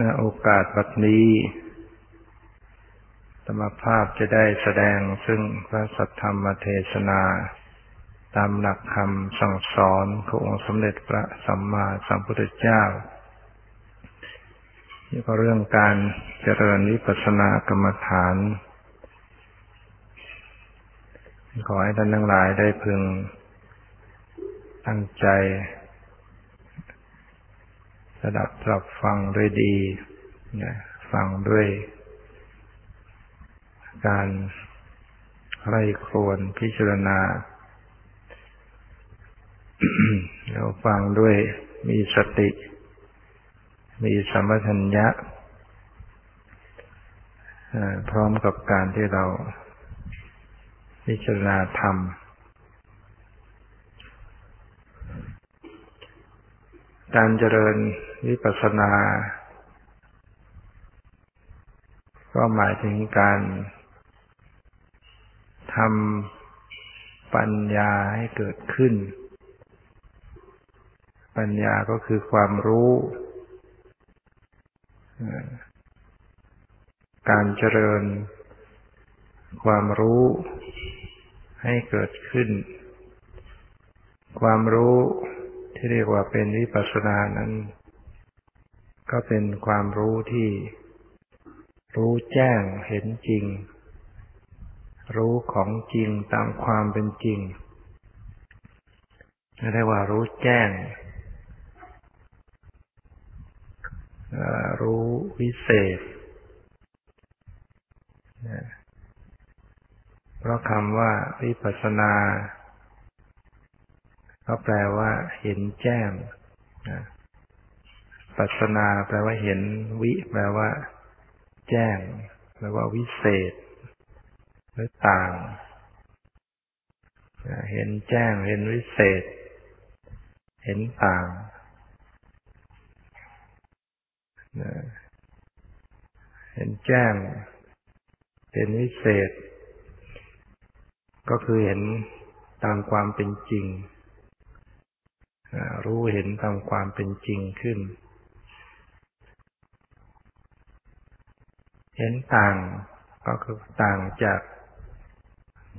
ณโอกาสบัดนี้ธรรมภาพจะได้แสดงซึ่งพระสัทธรรมเทศนา ตามหลักคำสั่งสอนขององค์สมเด็จพระสัมมาสัมพุทธเจ้านี่ก็เรื่องการเจริญวิปัสสนากรรมฐาน ขอให้ท่านทั้งหลายได้พึงตั้งใจ สดับรับฟังด้วยดีนะฟังด้วยการไร่ครวนพิจารณา แล้วฟังด้วยมีสติ มีสัมปชัญญะพร้อมกับการที่เราพิจารณาธรรม การเจริญวิปัสสนา ก็หมายถึงการทำปัญญาให้เกิดขึ้น ปัญญาก็คือความรู้ การเจริญความรู้ให้เกิดขึ้น ความรู้ ที่เรียกว่าเป็นวิปัสสนานั้น ก็เป็นความรู้ที่ รู้แจ้งเห็นจริง รู้ของจริงตามความเป็นจริงเรียกว่ารู้แจ้ง รู้วิเศษเพราะคำว่าวิปัสสนา ก็แปลว่าเห็นแจ้งปัสนาแปลว่าเห็นวิ แปลว่า แจ้ง แปลว่าวิเศษ หรือต่าง เห็นแจ้ง เห็นวิเศษ เห็นต่าง เห็นแจ้ง เห็นวิเศษ ก็คือเห็นตามความเป็นจริง รู้เห็นตามความเป็นจริงขึ้น เห็นต่างก็คือต่างจาก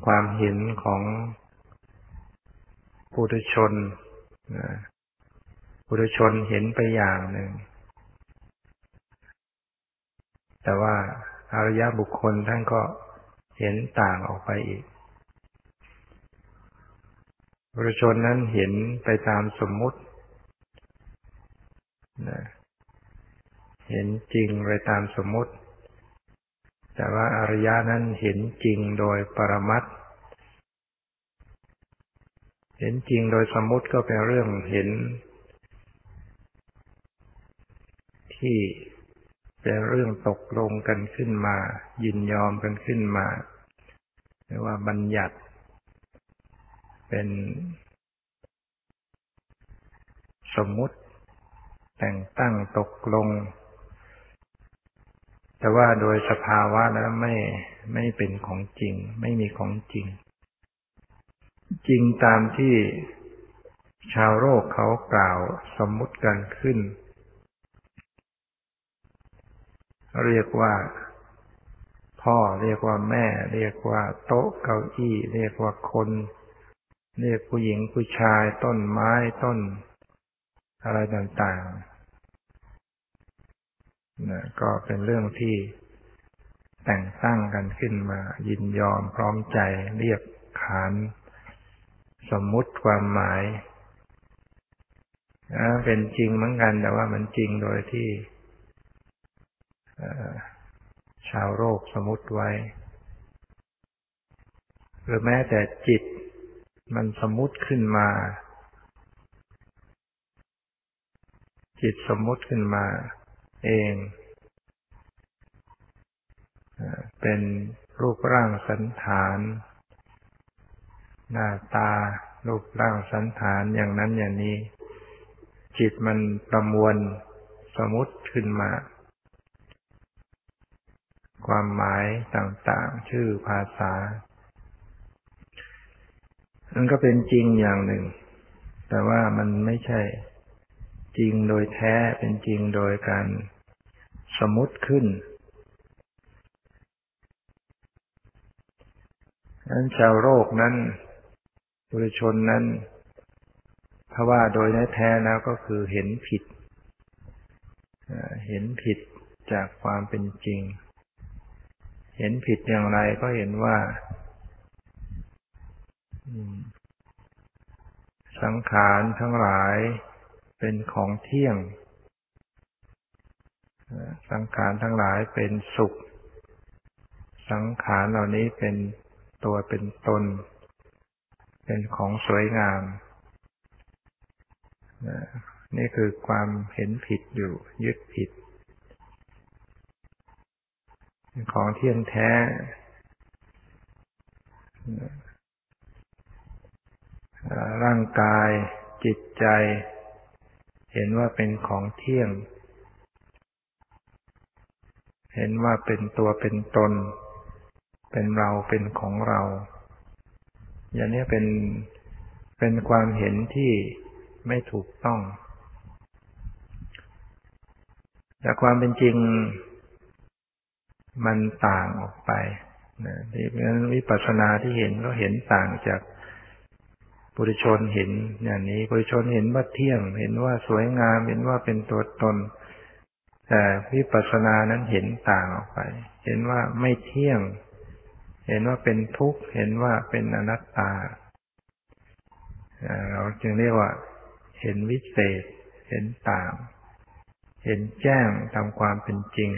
ความเห็นของปุถุชนปุถุชนเห็นไปอย่างหนึ่ง แต่ว่าอริยบุคคลท่านก็เห็นต่างออกไปอีก บุรุชนนั้นเห็นไปตามสมมุตินะเห็นจริงไปตามสมมุติ แต่ว่าอริยะนั้นเห็นจริงโดยปรมัตเห็นจริงโดยสมมุติก็เป็นเรื่องเห็น ที่เป็นเรื่องตกลงกันขึ้นมา ยินยอมกันขึ้นมาเรียกว่าบัญญัติ เป็นสมมุติ แต่งตั้งตกลง แต่ว่าโดยสภาวะแล้วไม่ไม่เป็นของจริง ไม่มีของจริง จริงตามที่ชาวโลกเขากล่าวสมมุติกันขึ้น เรียกว่า พ่อเรียกว่าแม่ เรียกว่าโต๊ะเก้าอี้ เรียกว่าคน เรียกผู้หญิงผู้ชายต้นไม้ต้น อะไรต่างๆนะก็เป็นเรื่องที่แต่งตั้งกันขึ้นมายินยอมพร้อมใจเรียกขานสมมุติความหมายเป็นจริงเหมือนกันแต่ว่ามันจริงโดยที่ชาวโลกสมมุติไว้ หรือแม้แต่จิต มันสมมุติขึ้นมา จิตสมมุติขึ้นมา เอง เป็นรูปร่างสันฐาน หน้าตา รูปร่างสันฐานอย่างนั้นอย่างนี้ จิตมันประมวลสมมุติขึ้นมา ความหมายต่างๆ ชื่อภาษา มันก็เป็นจริงอย่างหนึ่ง แต่ว่ามันไม่ใช่ จริงโดยแท้เป็นจริงโดยการสมมติขึ้นนั้นชาวโลกนั้นบุรุชนนั้นเพราะว่าโดยแท้แล้วก็คือเห็นผิด เห็นผิดจากความเป็นจริง เห็นผิดอย่างไรก็เห็นว่า สังขารทั้งหลายเป็นของเที่ยง สังขารทั้งหลายเป็นสุข สังขารเหล่านี้เป็นตัวเป็นตน เป็นของสวยงาม นี่คือความเห็นผิดอยู่ ยึดผิด ของเที่ยงแท้ ร่างกาย จิตใจ เห็นว่าเป็นของเที่ยง เห็นว่าเป็นตัวเป็นตน เป็นเราเป็นของเรา อย่างนี้เป็นเป็นความเห็นที่ไม่ถูกต้อง แต่ความเป็นจริง มันต่างออกไปนะที่เพราะฉะนั้นวิปัสสนาที่เห็นก็เห็นต่างจาก ปุถุชนเห็นอย่างนี้ปุถุชนเห็นว่าเที่ยง เห็นว่าสวยงาม เห็นว่าเป็นตัวตน แต่วิปัสสนานั้นเห็นต่างออกไป เห็นว่าไม่เที่ยง เห็นว่าเป็นทุกข์ เห็นว่าเป็นอนัตตา เราจึงเรียกว่า เห็นวิเศษ เห็นต่าง เห็นแจ้งตามความเป็นจริง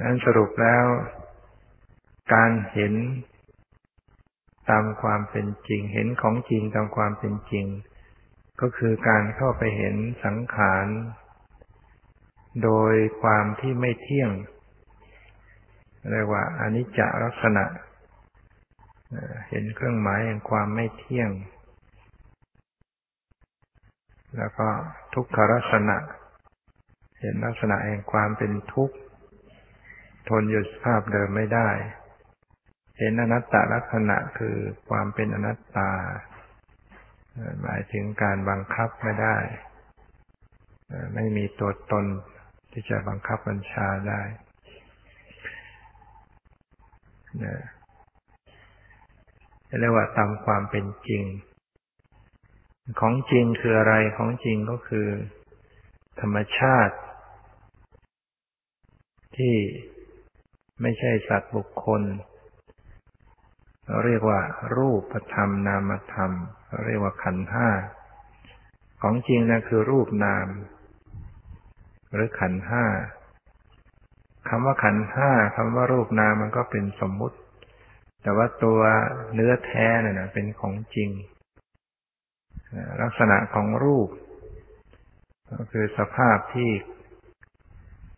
นั้นสรุปแล้ว การเห็นตามความเป็นจริง เห็นของจริงตามความเป็นจริง ก็คือการเข้าไปเห็นสังขารโดยความที่ไม่เที่ยงเรียกว่าอนิจจลักษณะ เห็นเครื่องหมายแห่งความไม่เที่ยง แล้วก็ทุกขลักษณะ เห็นลักษณะแห่งความเป็นทุกข์ ทนอยู่สภาพเดิมไม่ได้ เห็นอนัตตลักษณะคือความเป็นอนัตตา หมายถึงการบังคับไม่ได้ ไม่มีตัวตนที่จะบังคับบัญชาได้เรียกว่าตามความเป็นจริง ของจริงคืออะไรของจริงก็คือ ธรรมชาติ ที่ไม่ใช่สัตว์บุคคล เรียกว่า รูปธรรมนามธรรม เรียกว่าขันห้าของจริงนะคือรูปนาม หรือขันห้าคำว่าขันห้าคำว่ารูปนามมันก็เป็นสมมุติ แต่ว่าตัวเนื้อแท้น่ะเป็นของจริง ลักษณะของรูป ก็คือสภาพที่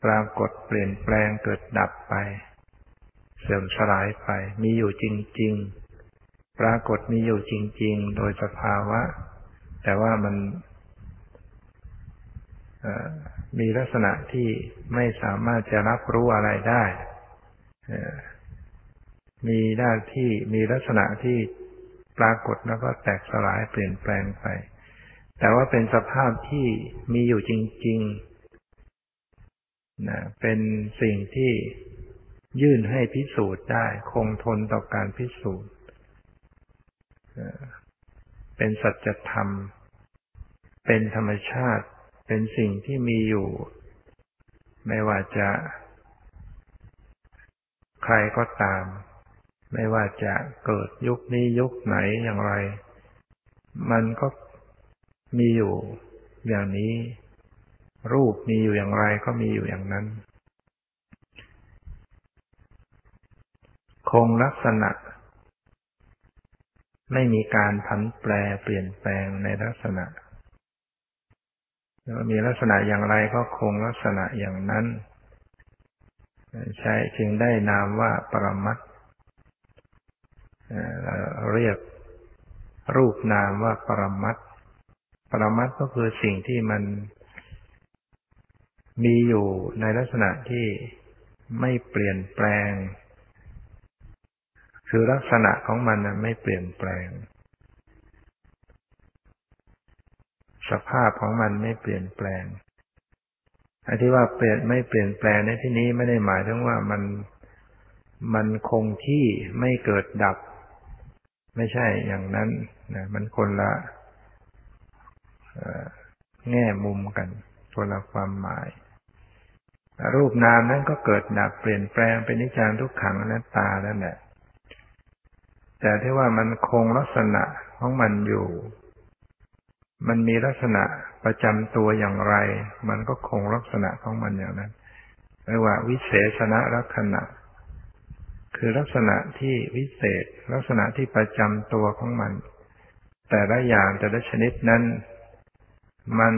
ปรากฏเปลี่ยนแปลงเกิดดับไป เสื่อมสลายไป มีอยู่จริง ๆ ปรากฏมีอยู่จริง ๆ โดยสภาวะ แต่ว่ามันมีลักษณะที่ไม่สามารถจะรับรู้อะไรได้มีหน้าที่มีลักษณะที่ปรากฏแล้วก็แตกสลายเปลี่ยนแปลงไป แต่ว่าเป็นสภาพที่มีอยู่จริงๆนะเป็นสิ่งที่ ยื่นให้พิสูจน์ได้ คงทนต่อการพิสูจน์ เป็นสัจธรรม เป็นธรรมชาติ เป็นสิ่งที่มีอยู่ ไม่ว่าจะ ใครก็ตาม ไม่ว่าจะเกิดยุคนี้ยุคไหนอย่างไร มันก็มีอยู่อย่างนี้ รูปมีอยู่อย่างไรก็มีอยู่อย่างนั้น คงลักษณะ ไม่มีการผันแปรเปลี่ยนแปลงในลักษณะมีลักษณะอย่างไรก็คงลักษณะอย่างนั้น ใช้จึงได้นามว่าปรมัตเรียกรูปนามว่าปรมัตปรมัตก็คือสิ่งที่มันมีอยู่ในลักษณะที่ไม่เปลี่ยนแปลง คือลักษณะของมันไม่เปลี่ยนแปลง สภาพของมันไม่เปลี่ยนแปลงอันที่ว่าเปลี่ยนไม่เปลี่ยนแปลงในที่นี้ไม่ได้หมายถึงว่ามันมันคงที่ไม่เกิดดับ ไม่ใช่อย่างนั้นนะมันคนละแง่มุมกันคนละความหมาย รูปนามนั้นก็เกิดดับเปลี่ยนแปลงเป็นนิจจังทุกขังนัตตาแล้วแหละ แต่ที่ว่ามันคงลักษณะของมันอยู่ มันมีลักษณะประจำตัวอย่างไร มันก็คงลักษณะของมันอย่างนั้นเรียกว่า วิเศษณลักษณะ คือลักษณะที่วิเศษ ลักษณะที่ประจำตัวของมัน แต่ละอย่างแต่ละชนิดนั้น มัน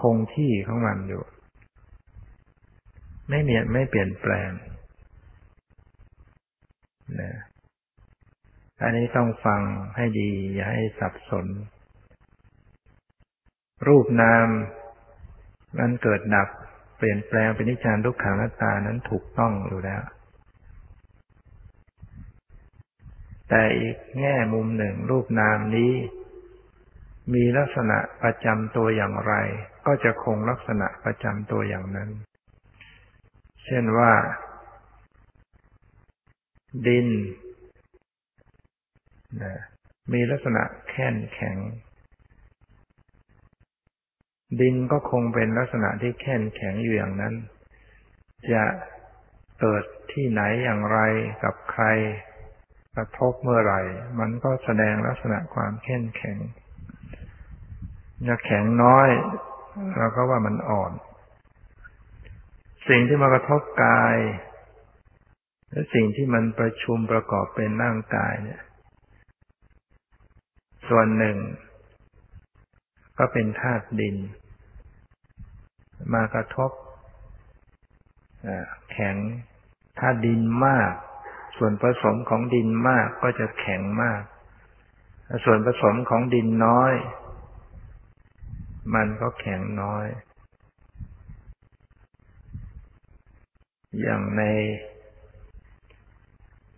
คงที่ของมันอยู่ ไม่เมียนไม่เปลี่ยนแปลงนะ อันนี้ต้องฟังให้ดี อย่าให้สับสน รูปนามมันเกิดดับ เปลี่ยนแปลงเป็นนิจจังทุกขังนัตตานั้นถูกต้องอยู่แล้ว แต่อีกแง่มุมหนึ่ง รูปนามนี้ มีลักษณะประจำตัวอย่างไร ก็จะคงลักษณะประจำตัวอย่างนั้น เช่นว่า ดิน นะมีลักษณะแข็งแข็ง ดินก็คงเป็นลักษณะที่แข็งแข็งอยู่อย่างนั้น จะเกิดที่ไหนอย่างไรกับใครกระทบเมื่อไหร่ มันก็แสดงลักษณะความแข็งแข็งจะแข็งน้อย เราก็ว่ามันอ่อน สิ่งที่มากระทบกาย และสิ่งที่มันประชุมประกอบเป็นร่างกายเนี่ย ส่วนหนึ่ง ก็เป็นธาตุดิน มากระทบแข็งธาตุดินมาก ส่วนผสมของดินมากก็จะแข็งมาก ส่วนผสมของดินน้อย มันก็แข็งน้อย อย่างใน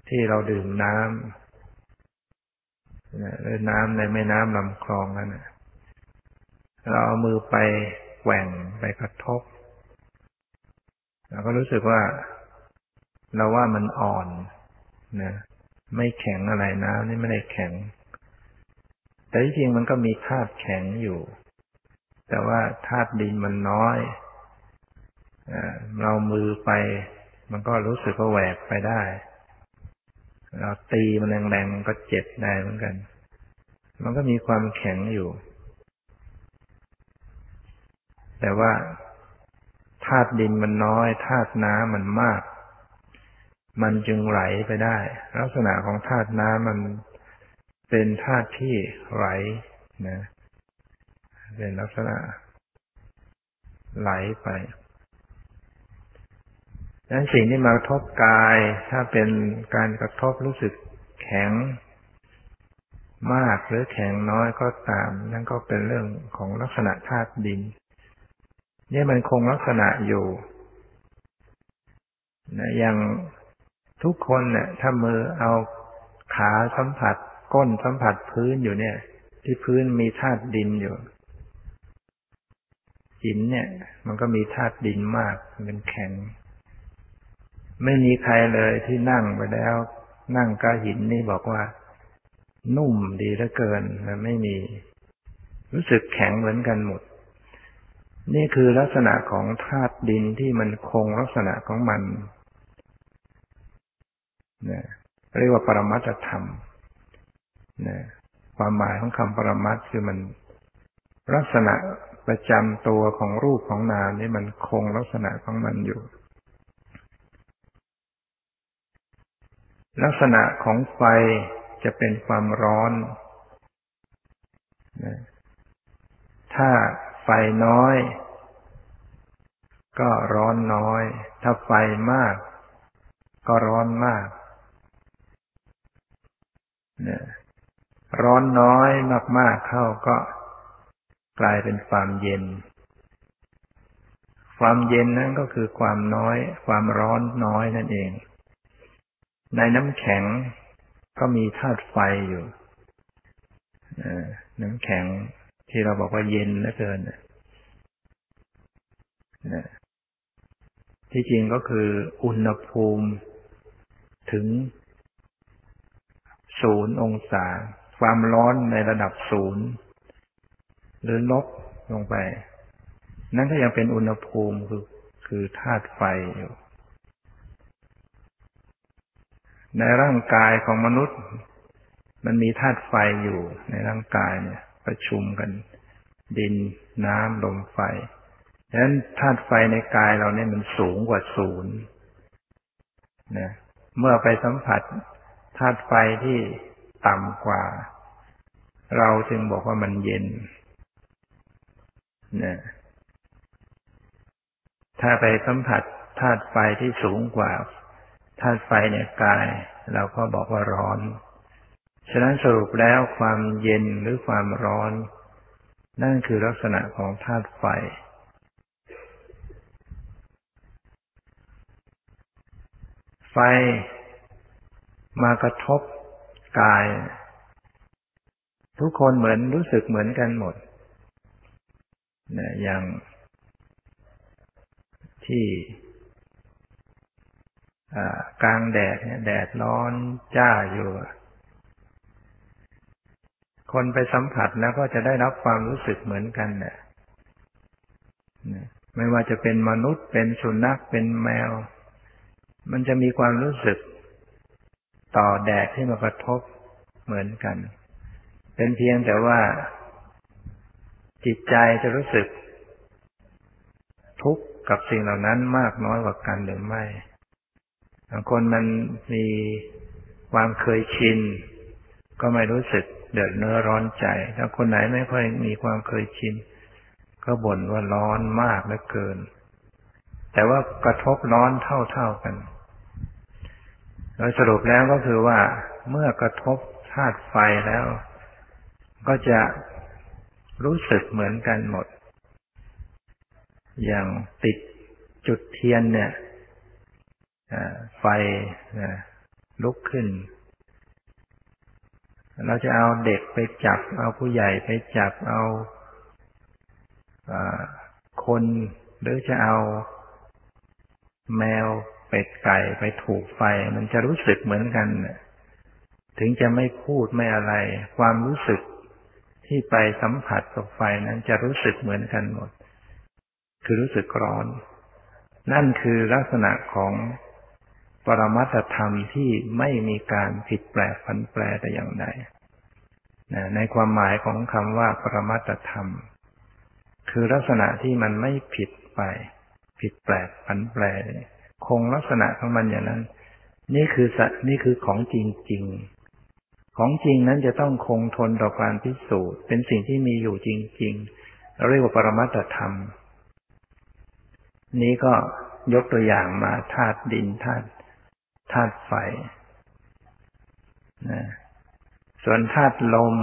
ที่เราดื่มน้ำ หรือน้ำในแม่น้ำลำคลองนั่นเราเอามือไปแหว่งไปกระทบเราก็รู้สึกว่า เราว่ามันอ่อนนะไม่แข็งอะไรน้ำนี่ไม่ได้แข็ง แต่จริงมันก็มีธาตุแข็งอยู่ แต่ว่าธาตุดินมันน้อยเรามือไป มันก็รู้สึกว่าแหวกไปได้ เราตีมันแรงๆมันก็เจ็บได้เหมือนกัน มันก็มีความแข็งอยู่ แต่ว่าธาตุดินมันน้อยธาตุน้ำมันมาก มันจึงไหลไปได้ ลักษณะของธาตุน้ำมันเป็นธาตุที่ไหลนะ เป็นลักษณะไหลไป นั้นสิ่งที่มากระทบกาย ถ้าเป็นการกระทบรู้สึกแข็ง มากหรือแข็งน้อยก็ตาม นั่นก็เป็นเรื่องของลักษณะธาตุดินนี่มันคงลักษณะอยู่นะอย่างทุกคนเนี่ยถ้ามือเอาขาสัมผัส ก้นสัมผัสพื้นอยู่เนี่ย ที่พื้นมีธาตุดินอยู่หินเนี่ย มันก็มีธาตุดินมากเป็นแข็ง ไม่มีใครเลยที่นั่งไปแล้ว นั่งก้าหินนี่บอกว่า นุ่มดีเหลือเกินมันไม่มี รู้สึกแข็งเหมือนกันหมด นี่คือลักษณะของธาตุดินที่มันคงลักษณะของมันนะเรียกว่าปรมัตธรรมนะความหมายของคำปรมัตคือมัน ลักษณะประจำตัวของรูปของนามนี่มันคงลักษณะของมันอยู่ ลักษณะของไฟจะเป็นความร้อน ถ้าไฟน้อย ก็ร้อนน้อย ถ้าไฟมาก ก็ร้อนมากร้อนน้อยมาก ๆ เข้าก็กลายเป็นความเย็น ความเย็นนั้นก็คือความน้อย ความร้อนน้อยนั่นเอง ในน้ำแข็งก็มีธาตุไฟอยู่น้ำแข็งที่เราบอกว่าเย็นเหลือเกินที่จริงก็คืออุณหภูมิถึงศูนย์องศา ความร้อนในระดับศูนย์หรือลบลงไป นั่นก็ยังเป็นอุณหภูมิคือคือธาตุไฟอยู่ ในร่างกายของมนุษย์ มันมีธาตุไฟอยู่ในร่างกายเนี่ย ประชุมกัน ดินน้ำลมไฟดังนั้นธาตุไฟในกายเราเนี่ยมันสูงกว่าศูนย์นะเมื่อไปสัมผัสธาตุไฟที่ต่ำกว่า เราจึงบอกว่ามันเย็นนะถ้าไปสัมผัสธาตุไฟที่สูงกว่า ธาตุไฟในกาย เราก็บอกว่าร้อน ฉะนั้นสรุปแล้วความเย็นหรือความร้อน นั่นคือลักษณะของธาตุไฟ ไฟมากระทบกาย ทุกคนเหมือนรู้สึกเหมือนกันหมดนะอย่างที่ กลางแดดเนี่ยแดดร้อนจ้าอยู่ คนไปสัมผัสแล้วก็จะได้รับความรู้สึกเหมือนกันเนี่ยไม่ว่าจะเป็นมนุษย์เป็นสุนัขเป็นแมว มันจะมีความรู้สึกต่อแดดที่มากระทบเหมือนกัน เป็นเพียงแต่ว่า จิตใจจะรู้สึก ทุกข์กับสิ่งเหล่านั้นมากน้อยกว่ากันหรือไม่ คนมันมีความเคยชิน ก็ไม่รู้สึกเดือดเนื้อร้อนใจ ถ้าคนไหนไม่ค่อยมีความเคยชิน ก็บ่นว่าร้อนมากเหลือเกิน แต่ว่ากระทบร้อนเท่าๆกัน โดยสรุปแล้วก็คือว่าเมื่อกระทบธาตุไฟแล้ว ก็จะรู้สึกเหมือนกันหมด อย่างติดจุดเทียนเนี่ย ไฟลุกขึ้น เราจะเอาเด็กไปจับ เอาผู้ใหญ่ไปจับเอาคนหรือจะเอาแมวเป็ดไก่ไปถูกไฟ มันจะรู้สึกเหมือนกัน ถึงจะไม่พูดไม่อะไร ความรู้สึกที่ไปสัมผัสกับไฟนั้นจะรู้สึกเหมือนกันหมด คือรู้สึกร้อน นั่นคือลักษณะของ ปรมัตธรรมที่ไม่มีการผิดแปลกผันแปรแต่อย่างใดในความหมายของคำว่า ปรมัตธรรม คือลักษณะที่มันไม่ผิดไป ผิดแปลกผันแปร คงลักษณะของมันอย่างนั้น นี่คือสันี่คือของจริง ๆ ของจริงนั้นจะต้องคงทนต่อการพิสูจน์ เป็นสิ่งที่มีอยู่จริงๆเราเรียกว่าปรมัตธรรม นี้ก็ยกตัวอย่างมาธาตุดินธาตุ ธาตุไฟนะส่วนธาตุลม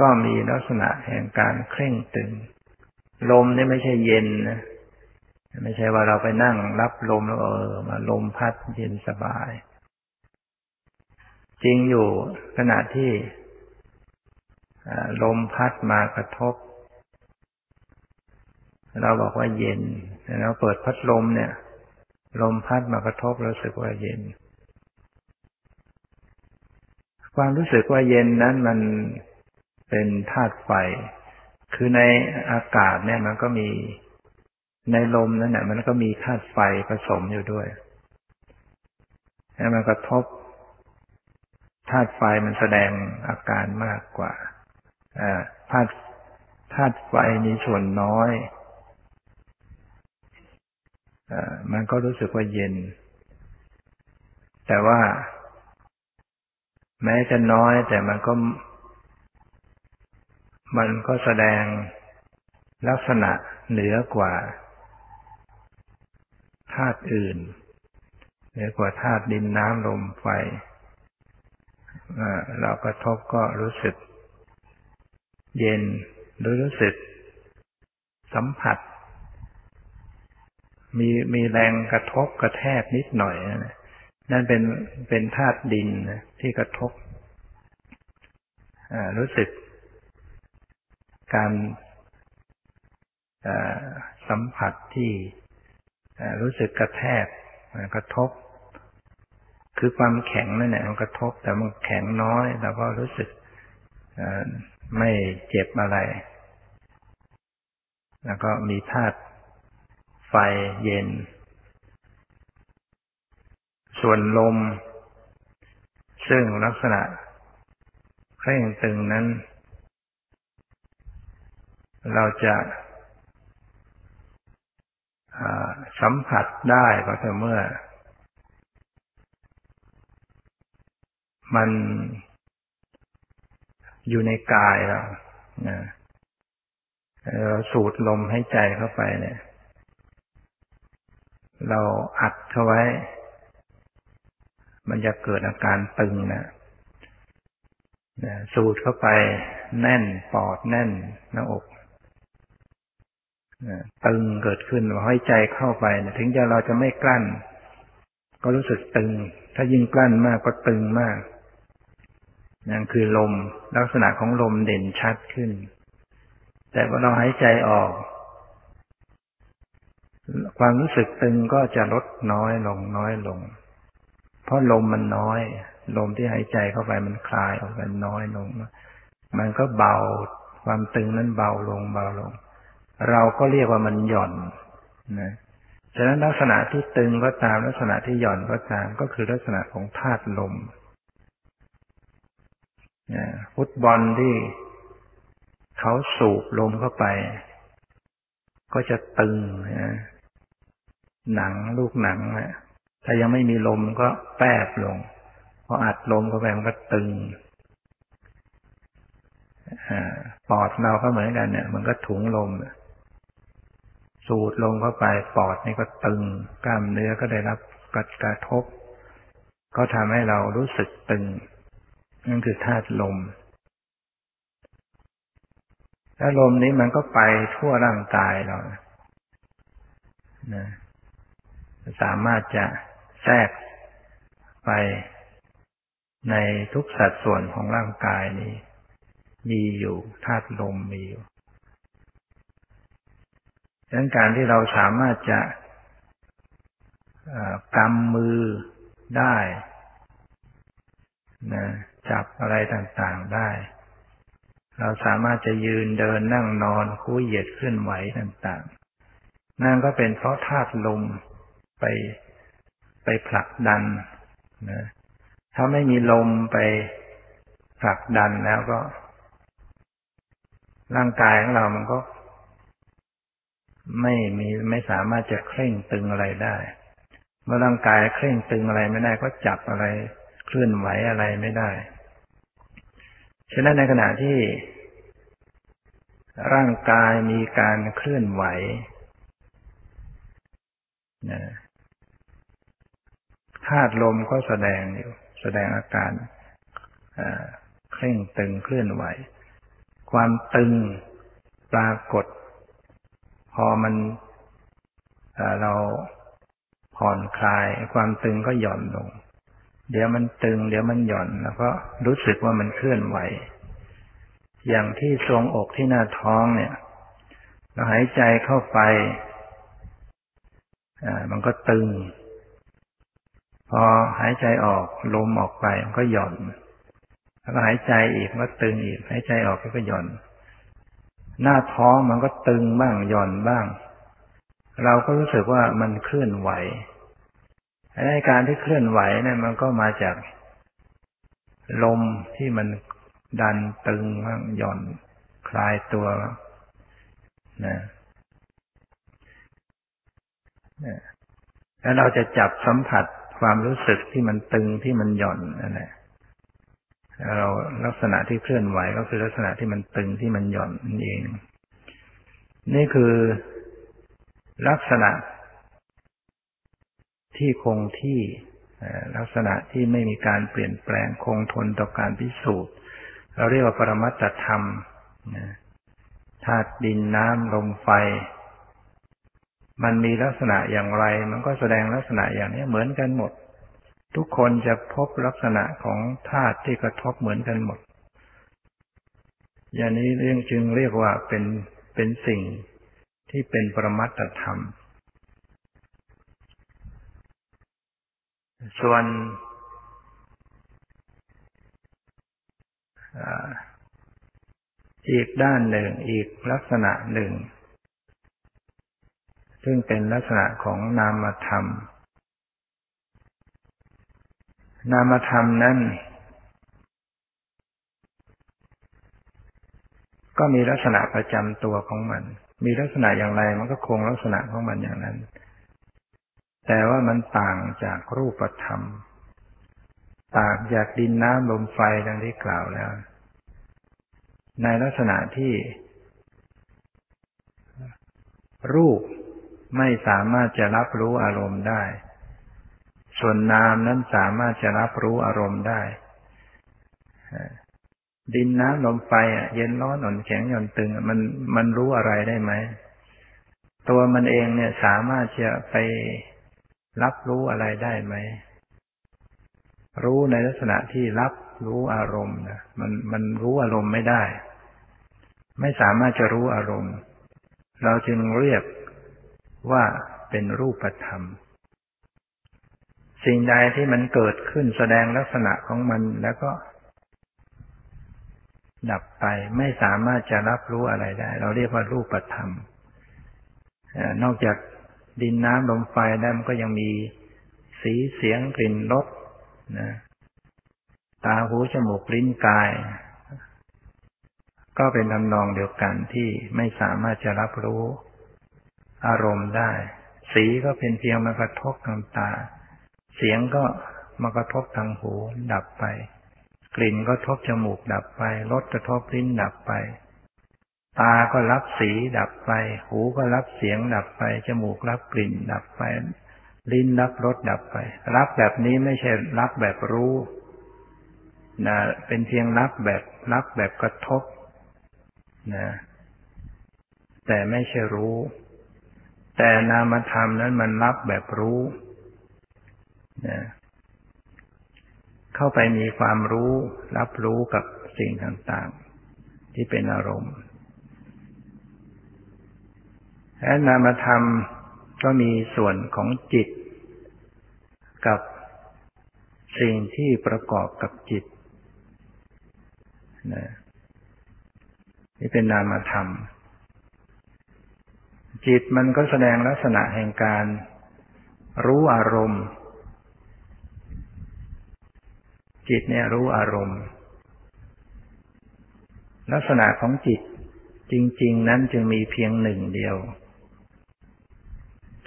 ก็มีลักษณะแห่งการเคร่งตึง ลมนี่ไม่ใช่เย็นนะไม่ใช่ว่าเราไปนั่งรับลมแล้วเออมาลมพัดเย็นสบาย จริงอยู่ขณะที่ลมพัดมากระทบ เราบอกว่าเย็นเราเปิดพัดลมเนี่ย ลมพัดมากระทบรู้สึกว่าเย็น ความรู้สึกว่าเย็นนั้นมันเป็นธาตุไฟ คือในอากาศเนี่ยมันก็มีในลมนั้นเนี่ยมันก็มีธาตุไฟผสมอยู่ด้วย แล้วมันกระทบธาตุไฟมันแสดงอาการมากกว่าธาตุธาตุไฟมีส่วนน้อย มันก็รู้สึกว่าเย็น แต่ว่า แม้จะน้อยแต่มันก็ มันก็แสดงลักษณะเหนือกว่าธาตุอื่น เหนือกว่าธาตุดินน้ำลมไฟเรากระทบก็รู้สึก เย็นหรือรู้สึก สัมผัส มีมีแรงกระทบกระแทกนิดหน่อยนะนั่นเป็นเป็นธาตุดินที่กระทบรู้สึก การสัมผัสที่รู้สึกกระแทกกระทบ คือความแข็งนั่นแหละมันกระทบ แต่มันแข็งน้อยแล้วก็รู้สึกไม่เจ็บอะไร แล้วก็มีธาตุ ไฟเย็น ส่วนลม ซึ่งลักษณะเคร่งตึงนั้น เราจะสัมผัสได้ก็แต่เมื่อ มันอยู่ในกายเราเราสูดลมให้ใจเข้าไปเนี่ย เราอัดเข้าไว้ มันจะเกิดอาการตึงนะสูดเข้าไปแน่นปอดแน่นหน้าอกตึงเกิดขึ้นห้ใจเข้าไปถึงจะเราจะไม่กลั้น ก็รู้สึกตึง ถ้ายิ่งกลั้นมากก็ตึงมากนั่นคือลมลักษณะของลมเด่นชัดขึ้น แต่ว่าเราหายใจออก ความรู้สึกตึงก็จะลดน้อยลงน้อยลง เพราะลมมันน้อย ลมที่หายใจเข้าไปมันคลายออกไปน้อยลง มันก็เบา ความตึงนั้นเบาลงเบาลง เราก็เรียกว่ามันหย่อนนะฉะนั้นลักษณะที่ตึงก็ตามลักษณะที่หย่อนก็ตามก็คือลักษณะของธาตุลมฟุตบอลที่เขาสูบลมเข้าไป ก็จะตึงนะ หนังลูกหนังนะถ้ายังไม่มีลมก็แปบลง พออัดลมเข้าไปมันก็ตึงปอดเราก็เหมือนกันเนี่ย มันก็ถุงลม สูดลมเข้าไป ปอดนี่ก็ตึง กล้ามเนื้อก็ได้รับกระกระทบ ก็ทำให้เรารู้สึกตึง นั่นคือธาตุลม แล้วลมนี้มันก็ไปทั่วร่างกายเรานะ สามารถจะแทรกไปในทุกสัดส่วนของร่างกายนี้ มีอยู่ธาตุลมมีอยู่ดังนั้นการที่เราสามารถจะกำมือได้นะจับอะไรต่างๆได้ เราสามารถจะยืนเดินนั่งนอนคู่เหยียดเคลื่อนไหวต่างๆ นั่นก็เป็นเพราะธาตุลม ไปไปผลักดันนะถ้าไม่มีลมไปผลักดันแล้วก็ ร่างกายของเรามันก็ ไม่มีไม่สามารถจะเคร่งตึงอะไรได้ เมื่อร่างกายเคร่งตึงอะไรไม่ได้ก็จับอะไรเคลื่อนไหวอะไรไม่ได้ ฉะนั้นในขณะที่ ร่างกายมีการเคลื่อนไหวนะ ธาตุลมก็แสดงอยู่ แสดงอาการเคร่งตึงเคลื่อนไหว ความตึงปรากฏ พอมันเราผ่อนคลาย ความตึงก็หย่อนลง เดี๋ยวมันตึง เดี๋ยวมันหย่อน แล้วก็รู้สึกว่ามันเคลื่อนไหว อย่างที่ทรงอกที่หน้าท้องเนี่ย เราหายใจเข้าไป มันก็ตึง พอหายใจออกลมออกไปมันก็หย่อน แล้วก็หายใจอีกมันก็ตึงอีก หายใจออกก็หย่อน หน้าท้องมันก็ตึงบ้างหย่อนบ้าง เราก็รู้สึกว่ามันเคลื่อนไหวในการที่เคลื่อนไหวเนี่ยมันก็มาจาก ลมที่มันดันตึงบ้างหย่อนคลายตัวนะแล้วเราจะจับสัมผัส ความรู้สึกที่มันตึงที่มันหย่อนนั่นแหละเราลักษณะที่เคลื่อนไหวก็คือลักษณะที่มันตึงที่มันหย่อนนั่นเอง นี่คือลักษณะที่คงที่ลักษณะที่ไม่มีการเปลี่ยนแปลงคงทนต่อการพิสูจน์ เราเรียกว่าปรมัตธรรมธาตุดินน้ำลมไฟ มันมีลักษณะอย่างไร มันก็แสดงลักษณะอย่างนี้เหมือนกันหมด ทุกคนจะพบลักษณะของธาตุที่กระทบเหมือนกันหมด อย่างนี้เรื่องจึงเรียกว่าเป็นเป็นสิ่งที่เป็นปรมัตธรรม ส่วนอีกด้านหนึ่งอีกลักษณะหนึ่ง ซึ่งเป็นลักษณะของนามธรรม นามธรรมนั้น ก็มีลักษณะประจำตัวของมัน มีลักษณะอย่างไรมันก็คงลักษณะของมันอย่างนั้น แต่ว่ามันต่างจากรูปธรรม ต่างจากดินน้ำลมไฟดังที่กล่าวแล้ว ในลักษณะที่รูป ไม่สามารถจะรับรู้อารมณ์ได้ ส่วนนามนั้นสามารถจะรับรู้อารมณ์ได้ ดินน้ำลมไฟเย็นร้อนอ่อนแข็งหย่อนตึง มันมันรู้อะไรได้ไหม ตัวมันเองเนี่ยสามารถจะไปรับรู้อะไรได้ไหม รู้ในลักษณะที่รับรู้อารมณ์นะมันมันรู้อารมณ์ไม่ได้ ไม่สามารถจะรู้อารมณ์ เราจึงเรียก ว่าเป็นรูปธรรม สิ่งใดที่มันเกิดขึ้นแสดงลักษณะของมันแล้วก็ ดับไปไม่สามารถจะรับรู้อะไรได้ เราเรียกว่ารูปธรรมนอกจากดินน้ำลมไฟแล้วมันก็ยังมีสีเสียงกลิ่นรสนะตาหูจมูกลิ้นกาย ก็เป็นทำนองเดียวกันที่ไม่สามารถจะรับรู้ อารมณ์ได้ สีก็เป็นเพียงมากระทบทางตา เสียงก็มากระทบทางหูดับไป กลิ่นก็ทบจมูกดับไปรสกระทบลิ้นดับไป ตาก็รับสีดับไป หูก็รับเสียงดับไป จมูกรับกลิ่นดับไป ลิ้นรับรสดับไป รับแบบนี้ไม่ใช่รับแบบรู้นะเป็นเพียงรับแบบรับแบบกระทบนะแต่ไม่ใช่รู้ แต่นามธรรมนั้นมันรับแบบรู้นะเข้าไปมีความรู้ รับรู้กับสิ่งต่างๆ ที่เป็นอารมณ์และนามธรรมก็มีส่วนของจิต กับสิ่งที่ประกอบกับจิตนะนี่เป็นนามธรรม จิตมันก็แสดงลักษณะแห่งการรู้อารมณ์ จิตเนี่ยรู้อารมณ์ ลักษณะของจิตจริง ๆ นั้นจึงมีเพียงหนึ่งเดียว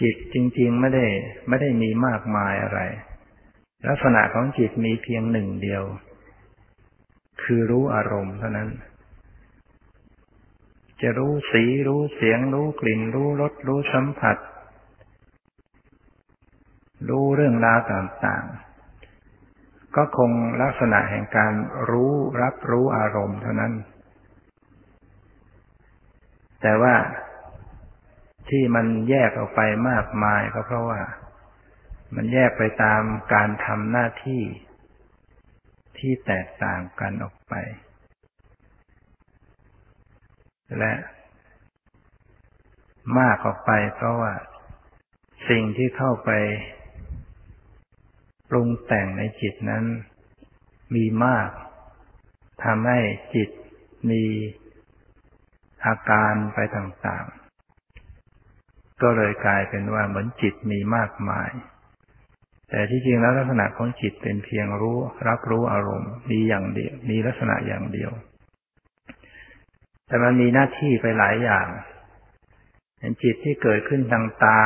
จิตจริง ๆ ไม่ได้ไม่ได้มีมากมายอะไร ลักษณะของจิตมีเพียงหนึ่งเดียว คือรู้อารมณ์เท่านั้น จะรู้สีรู้เสียง รู้กลิ่น รู้รสรู้สัมผัส รู้เรื่องราวต่างๆ ก็คงลักษณะแห่งการรู้รับรู้อารมณ์เท่านั้น แต่ว่าที่มันแยกออกไปมากมายก็เพราะว่า มันแยกไปตามการทำหน้าที่ที่แตกต่างกันออกไป และมากออกไปเพราะว่าสิ่งที่เข้าไปปรุงแต่งในจิตนั้น มีมากทำให้จิตมีอาการไปต่างๆ ก็เลยกลายเป็นว่าเหมือนจิตมีมากมาย แต่ที่จริงแล้วลักษณะของจิตเป็นเพียงรู้ รับรู้อารมณ์ มีอย่างเดียว มีลักษณะอย่างเดียว แต่มันมีหน้าที่ไปหลายอย่างเห็นจิตที่เกิดขึ้นทางตา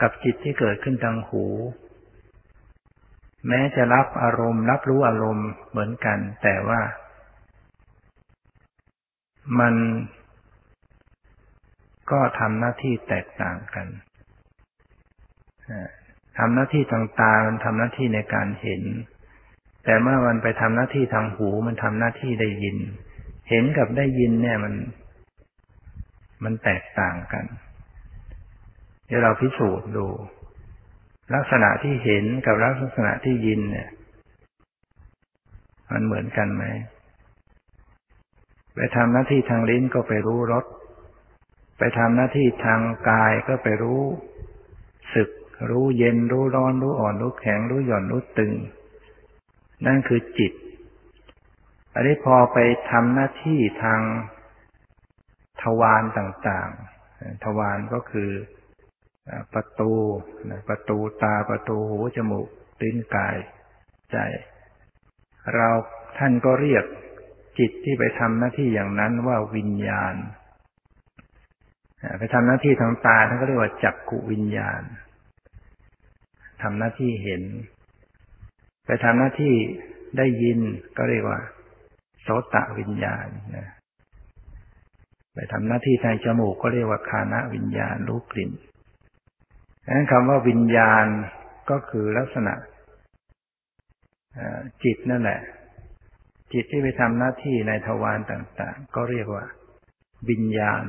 กับจิตที่เกิดขึ้นทางหู แม้จะรับอารมณ์ รับรู้อารมณ์เหมือนกัน แต่ว่า มันก็ทำหน้าที่แตกต่างกันทำหน้าที่ทางตา มันทำหน้าที่ในการเห็น แต่เมื่อมันไปทำหน้าที่ทางหู มันทำหน้าที่ได้ยิน เห็นกับได้ยินเนี่ยมัน มันแตกต่างกัน เดี๋ยวเราพิสูจน์ดู ลักษณะที่เห็นกับลักษณะที่ยินเนี่ย มันเหมือนกันไหมไปทำหน้าที่ทางลิ้นก็ไปรู้รสไปทำหน้าที่ทางกายก็ไปรู้สึก รู้เย็นรู้ร้อนรู้อ่อนรู้แข็งรู้หย่อนรู้ตึง นั่นคือจิต อันนี้พอไปทำหน้าที่ทางทวารต่างๆ ทวารก็คือประตู ประตูตาประตูหูจมูกลิ้นกายใจ เราท่านก็เรียกจิตที่ไปทำหน้าที่อย่างนั้นว่าวิญญาณ ไปทำหน้าที่ทางตาท่านก็เรียกว่าจักกุวิญญาณทำหน้าที่เห็น ไปทำหน้าที่ได้ยินก็เรียกว่า โสตวิญญาณนะไปทำหน้าที่ทางจมูกก็เรียกว่าคานะวิญญาณรู้กลิ่นดังนั้นคำว่าวิญญาณก็คือลักษณะจิตนั่นแหละ จิตที่ไปทำหน้าที่ในทวารต่าง ๆ ก็เรียกว่า วิญญาณ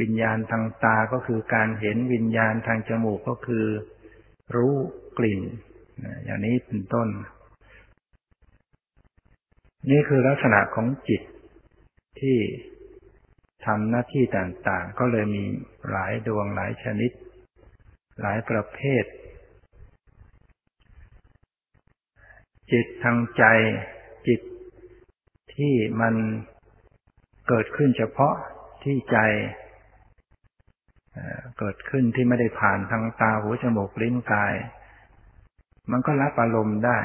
วิญญาณทางตาก็คือการเห็นวิญญาณทางจมูกก็คือ รู้กลิ่นอย่างนี้เป็นต้น นี่คือลักษณะของจิตที่ทำหน้าที่ต่างๆ ก็เลยมีหลายดวงหลายชนิด หลายประเภท จิตทางใจจิตที่มันเกิดขึ้นเฉพาะที่ใจเกิดขึ้นที่ไม่ได้ผ่านทางตาหูจมูกลิ้นกาย มันก็รับอารมณ์ได้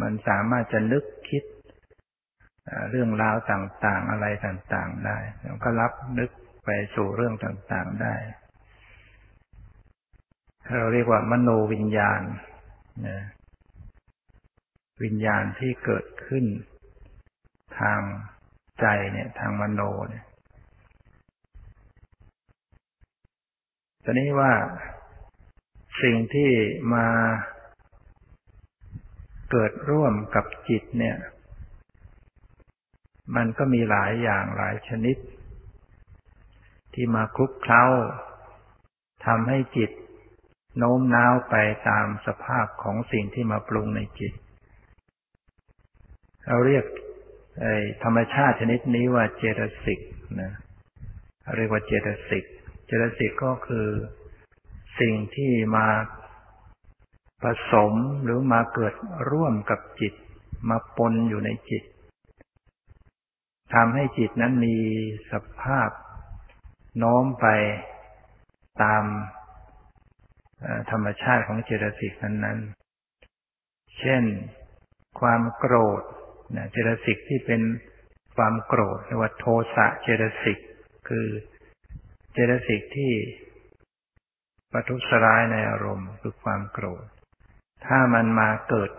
มันสามารถจะนึกคิด เรื่องราวต่างๆ อะไรต่างๆได้แล้วก็รับนึกไปสู่เรื่องต่างๆได้ เราเรียกว่ามโนวิญญาณนะวิญญาณที่เกิดขึ้น ทางใจเนี่ย ทางมโนเนี่ยตอนนี้ว่าสิ่งที่มาเกิดร่วมกับจิตเนี่ย มันก็มีหลายอย่างหลายชนิด ที่มาคลุกเคล้าทำให้จิต โน้มน้าวไปตามสภาพของสิ่งที่มาปรุงในจิต เราเรียกธรรมชาติชนิดนี้ว่าเจตสิกนะเรียกว่าเจตสิก เจตสิกก็คือสิ่งที่มาผสมหรือมาเกิดร่วมกับจิต มาปนอยู่ในจิต ทำให้จิตนั้นมีสภาพโน้มไปตามธรรมชาติของเจตสิกนั้นๆ เช่น ความโกรธเจตสิกที่เป็นความโกรธเรียกว่าโทสะเจตสิก คือเจตสิกที่ประทุษร้ายในอารมณ์คือความโกรธ ถ้ามันมาเกิด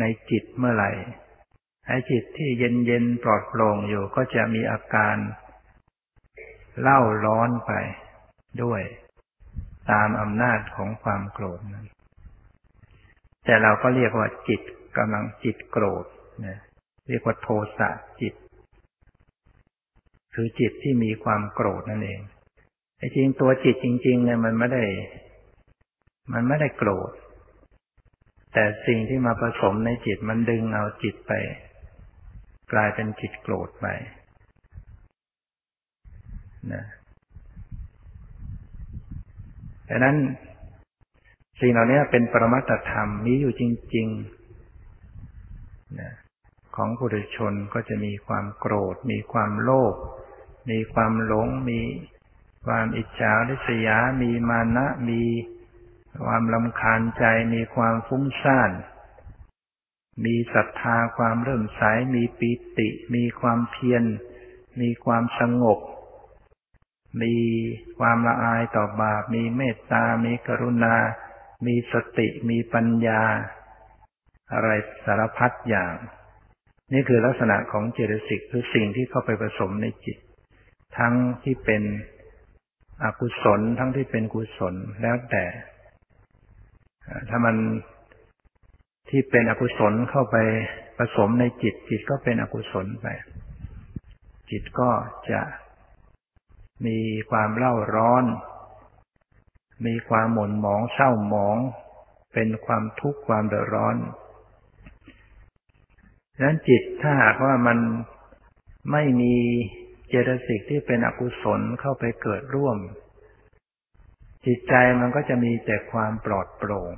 ในจิตเมื่อไหร่ ไอ้จิตที่เย็นเย็นปลอดโปร่งอยู่ก็จะมีอาการเล่าร้อนไปด้วย ตามอำนาจของความโกรธนั้น แต่เราก็เรียกว่าจิตกำลังจิตโกรธนะเรียกว่าโทสะจิต คือจิตที่มีความโกรธนั่นเองไอ้จริงตัวจิตจริง ๆ เนี่ยมันไม่ได้ มันไม่ได้โกรธแต่สิ่งที่มาผสมในจิตมันดึงเอาจิตไป กลายเป็นจิตโกรธไปนะดังนั้น สิ่งเหล่านี้เป็นปรมัตธรรมมีอยู่จริงๆนะของผู้ดุชนก็จะมีความโกรธ มีความโลภมีความหลง มีความอิจฉาริษยา มีมานะ มีความลำคาญใจ มีความฟุ้งซ่าน มีศรัทธาความเริ่มใส มีปีติ มีความเพียร มีความสงบ มีความละอายต่อบาป มีเมตตา มีกรุณา มีสติ มีปัญญา อะไรสารพัดอย่าง นี่คือลักษณะของเจตสิกคือสิ่งที่เข้าไปผสมในจิต ทั้งที่เป็นอกุศลทั้งที่เป็นกุศลแล้วแต่ ถ้ามัน ที่เป็นอกุศลเข้าไปผสมในจิต จิตก็เป็นอกุศลไป จิตก็จะมีความเล่าร้อน มีความหม่นหมองเศร้าหมอง เป็นความทุกข์ความเดือดร้อนดังนั้นจิตถ้าหากว่ามันไม่มีเจตสิกที่เป็นอกุศลเข้าไปเกิดร่วม จิตใจมันก็จะมีแต่ความปลอดโปร่ง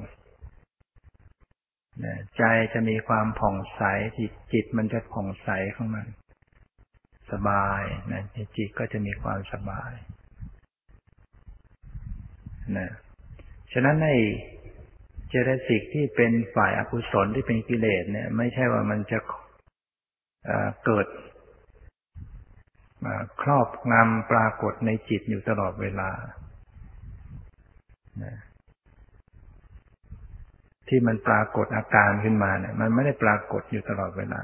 ใจจะมีความผ่องใสจิตจิตมันจะผ่องใสของมัน สบายนะจิตก็จะมีความสบายนะฉะนั้นในเจตสิกที่เป็นฝ่ายอากุศลที่เป็นกิเลสเนี่ย ไม่ใช่ว่ามันจะเกิดครอบงำปรากฏในจิตอยู่ตลอดเวลา ที่มันปรากฏอาการขึ้นมาเนี่ย มันไม่ได้ปรากฏอยู่ตลอดเวลา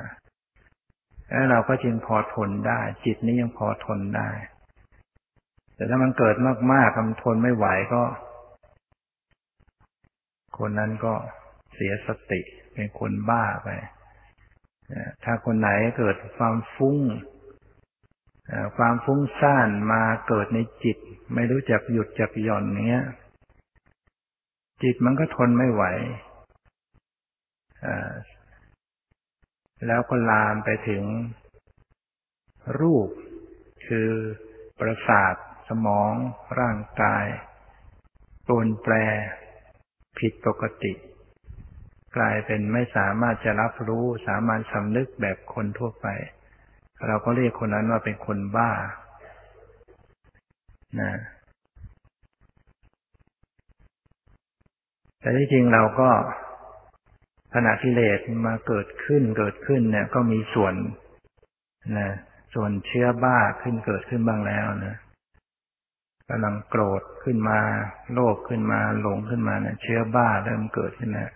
แล้วเราก็จึงพอทนได้ จิตนี้ยังพอทนได้ แต่ถ้ามันเกิดมากๆมันทนไม่ไหวก็ คนนั้นก็เสียสติเป็นคนบ้าไปถ้าคนไหนเกิดความฟุ้งความฟุ้งซ่านมาเกิดในจิต ไม่รู้จักหยุดจักหย่อนเนี้ย จิตมันก็ทนไม่ไหว แล้วก็ลามไปถึง รูป คือประสาทสมองร่างกายปนแปร ผิดปกติ กลายเป็นไม่สามารถจะรับรู้สามารถสำนึกแบบคนทั่วไป เราก็เรียกคนนั้นว่าเป็นคนบ้านะแต่ที่จริงเราก็ ขณะกิเลสมาเกิดขึ้นเกิดขึ้นเนี่ย ก็มีส่วนนะส่วนเชื้อบ้าขึ้นเกิดขึ้นบ้างแล้วนะกำลังโกรธขึ้นมาโลภขึ้นมาหลงขึ้นมาเนี่ยเชื้อบ้าเริ่มเกิดขึ้นแล้ว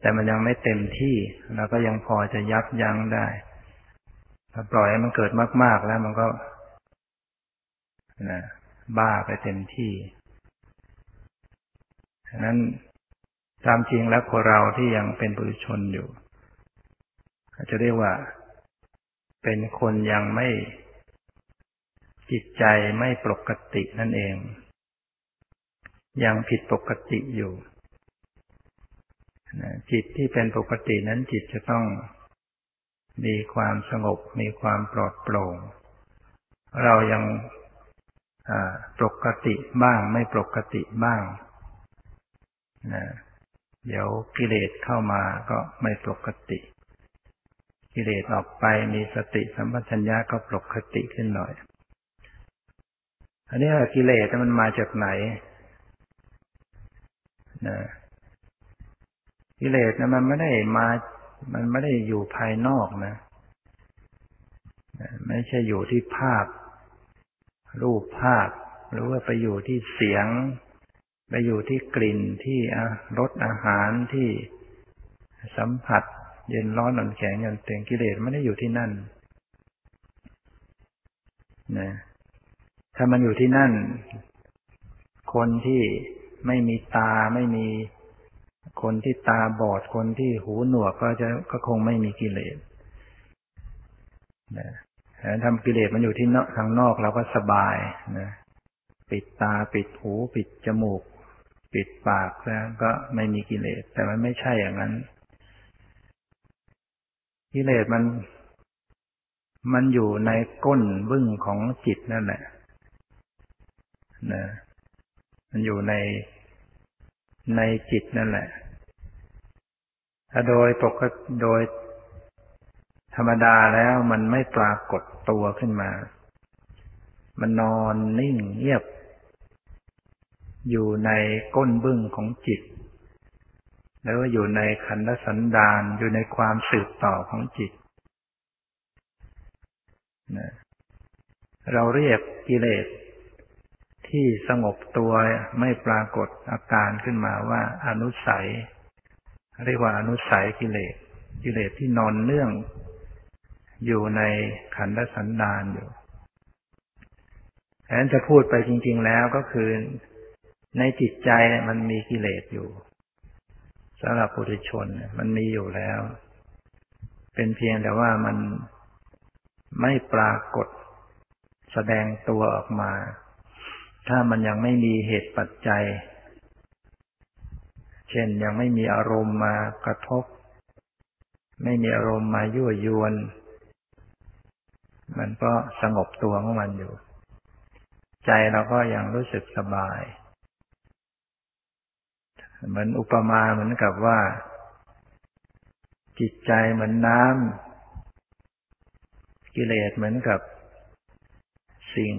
แต่มันยังไม่เต็มที่เราก็ยังพอจะยับยั้งได้ ถ้าปล่อยให้มันเกิดมาก ๆแล้วมันก็นะบ้าไปเต็มที่ฉะนั้น ตามจริงแล้วคนเราที่ยังเป็นปุถุชนอยู่จะเรียกว่า เป็นคนยังไม่จิตใจไม่ปกตินั่นเอง ยังผิดปกติอยู่จิตที่เป็นปกตินั้นจิตจะต้องมีความสงบ มีความปลอดโปร่ง เรายังปกติบ้างไม่ปกติบ้างนะ เดี๋ยวกิเลสเข้ามาก็ไม่ปกติ กิเลสออกไปมีสติสัมปชัญญะก็ปกติขึ้นหน่อย อันนี้กิเลสมันมาจากไหนนะกิเลสนะมันไม่ได้มา มันไม่ได้อยู่ภายนอกนะ ไม่ใช่อยู่ที่ภาพ รูปภาพ หรือว่าไปอยู่ที่เสียง ไปอยู่ที่กลิ่นที่รสอาหารที่สัมผัส เย็นร้อนหนอนแข็งยันเต็งกิเลสไม่ได้อยู่ที่นั่นนะถ้ามันอยู่ที่นั่น คนที่ไม่มีตาไม่มีคนที่ตาบอดคนที่หูหนวกก็จะก็คงไม่มีกิเลสนะทำกิเลสมันอยู่ที่นอกทางนอกเราก็สบายนะ ปิดตาปิดหู ปิดจมูก ปิดปากแล้วก็ไม่มีกิเลส แต่มันไม่ใช่อย่างนั้น กิเลสมัน มันอยู่ในก้นบึ้งของจิตนั่นแหละนะมันอยู่ในในจิตนั่นแหละ ถ้าโดยปกติโดยธรรมดาแล้วมันไม่ปรากฏตัวขึ้นมา มันนอนนิ่งเงียบ อยู่ในก้นบึ้งของจิต แล้วก็อยู่ในขันธสันดานอยู่ในความสืบต่อของจิตนะเราเรียกกิเลสที่สงบตัวไม่ปรากฏอาการขึ้นมาว่าอนุสัย เรียกว่าอนุสัยกิเลส กิเลสที่นอนเนื่อง อยู่ในขันธสันดานอยู่แทนจะพูดไปจริง ๆแล้วก็คือ ในจิตใจมันมีกิเลสอยู่สำหรับปุถุชนมันมีอยู่แล้ว เป็นเพียงแต่ว่ามันไม่ปรากฏแสดงตัวออกมา ถ้ามันยังไม่มีเหตุปัจจัย เช่นยังไม่มีอารมณ์มากระทบ ไม่มีอารมณ์มายั่วยวน มันก็สงบตัวของมันอยู่ ใจเราก็ยังรู้สึกสบาย เหมือนอุปมาเหมือนกับว่า จิตใจเหมือนน้ำกิเลสเหมือนกับ สิ่ง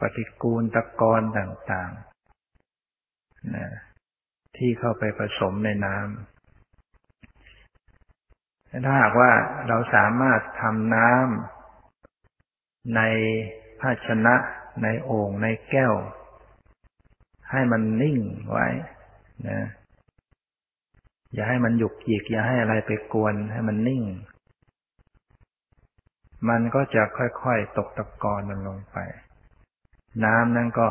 ปฏิกูลตะกอนต่างๆนะที่เข้าไปผสมในน้ำถ้าหากว่าเราสามารถทำน้ำในภาชนะในโอ่งในแก้ว ให้มันนิ่งไว้ นะ อย่าให้มันหยุกหยิก อย่าให้อะไรไปกวน ให้มันนิ่ง มันก็จะค่อยๆตกตะกอนมันลงไป น้ำนั่นก็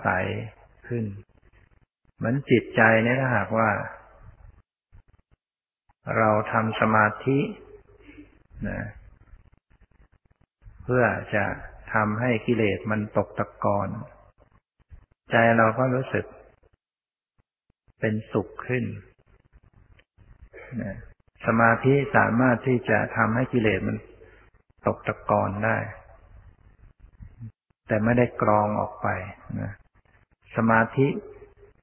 ใสขึ้น เหมือนจิตใจเนี่ยถ้าหากว่า เราทำสมาธินะเพื่อจะทำให้กิเลสมันตกตะกอน ใจเราก็รู้สึก เป็นสุขขึ้นนะสมาธิสามารถที่จะทำให้กิเลสมันตกตะกอนได้ แต่ไม่ได้กรองออกไปนะสมาธิ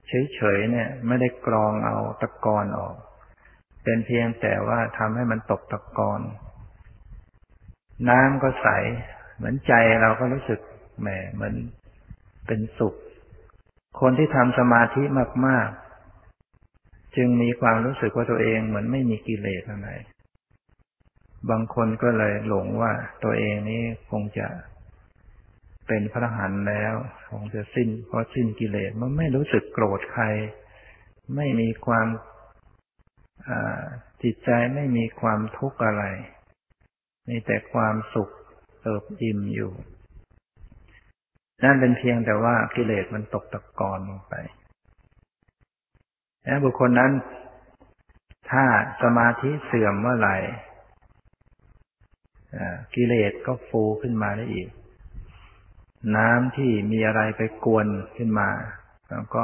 เฉยๆเนี่ย ไม่ได้กรองเอาตะกอนออก เป็นเพียงแต่ว่าทำให้มันตกตะกอน น้ำก็ใส เหมือนใจเราก็รู้สึกแหมเหมือนเป็นสุข คนที่ทำสมาธิมากๆ จึงมีความรู้สึกว่าตัวเองเหมือนไม่มีกิเลสอะไร บางคนก็เลยหลงว่าตัวเองนี้คงจะเป็นพระหันแล้วคงจะสิ้น เพราะสิ้นกิเลสมันไม่รู้สึกโกรธใคร ไม่มีความจิตใจไม่มีความทุกข์อะไร มีแต่ความสุขเอิบอิ่มอยู่ นั่นเป็นเพียงแต่ว่ากิเลสมันตกตะกอนลงไป แล้วบุคคลนั้น ถ้าสมาธิเสื่อมเมื่อไหร่กิเลสก็ฟูขึ้นมาได้อีก น้ำที่มีอะไรไปกวนขึ้นมา แล้วก็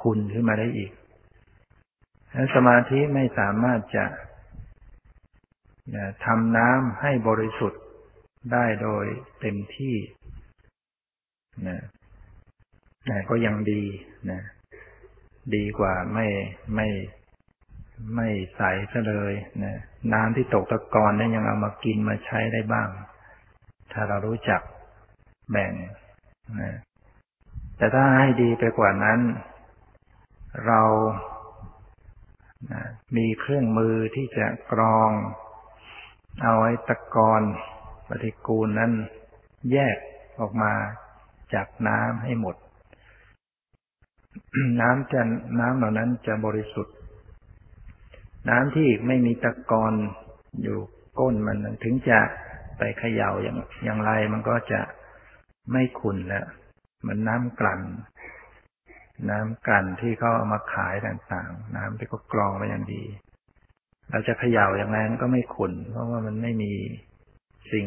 คุณขึ้นมาได้อีกสมาธิไม่สามารถจะทำน้ำให้บริสุทธิ์ได้โดยเต็มที่นะแต่ก็ยังดีนะ ดีกว่าไม่ไม่ไม่ใสซะเลยนะน้ำที่ตกตะกอนนั้นยังเอามากินมาใช้ได้บ้าง ถ้าเรารู้จักแบ่งนะแต่ถ้าให้ดีไปกว่านั้น เรามีเครื่องมือที่จะกรอง เอาไอ้ตะกอนปฏิกูลนั้น แยกออกมาจากน้ำให้หมด น้ำจะน้ำเหล่านั้นจะบริสุทธิ์ น้ำที่ไม่มีตะกอนอยู่ก้นมันถึงจะไปเขย่าอย่างอย่างไรมันก็จะไม่ขุ่นแล้วมันน้ำกลั่น น้ำกลั่นที่เขาเอามาขายต่างๆ น้ำที่เขากรองไว้อย่างดี เราจะเขย่าอย่างนั้นก็ไม่ขุนเพราะว่ามันไม่มีสิ่ง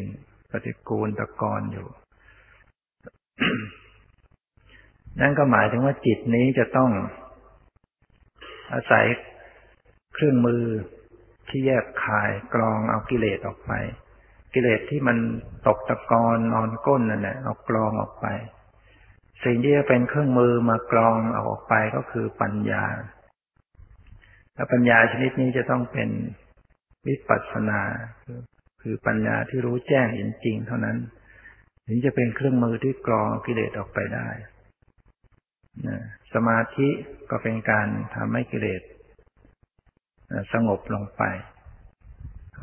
ปฏิกูลตะกอนอยู่ นั่นก็หมายถึงว่าจิตนี้จะต้อง อาศัยเครื่องมือที่แยกคายกรองเอากิเลสออกไป กิเลสที่มันตกตะกอนนอนก้นนั่นแหละเอากรองออกไป สิ่งที่จะเป็นเครื่องมือมากรองเอาออกไปก็คือปัญญาและปัญญาชนิดนี้จะต้องเป็นวิปัสสนา คือปัญญาที่รู้แจ้งเห็นจริงเท่านั้น ถึงจะเป็นเครื่องมือที่กรองกิเลสออกไปได้ สมาธิก็เป็นการทำให้กิเลสสงบลงไป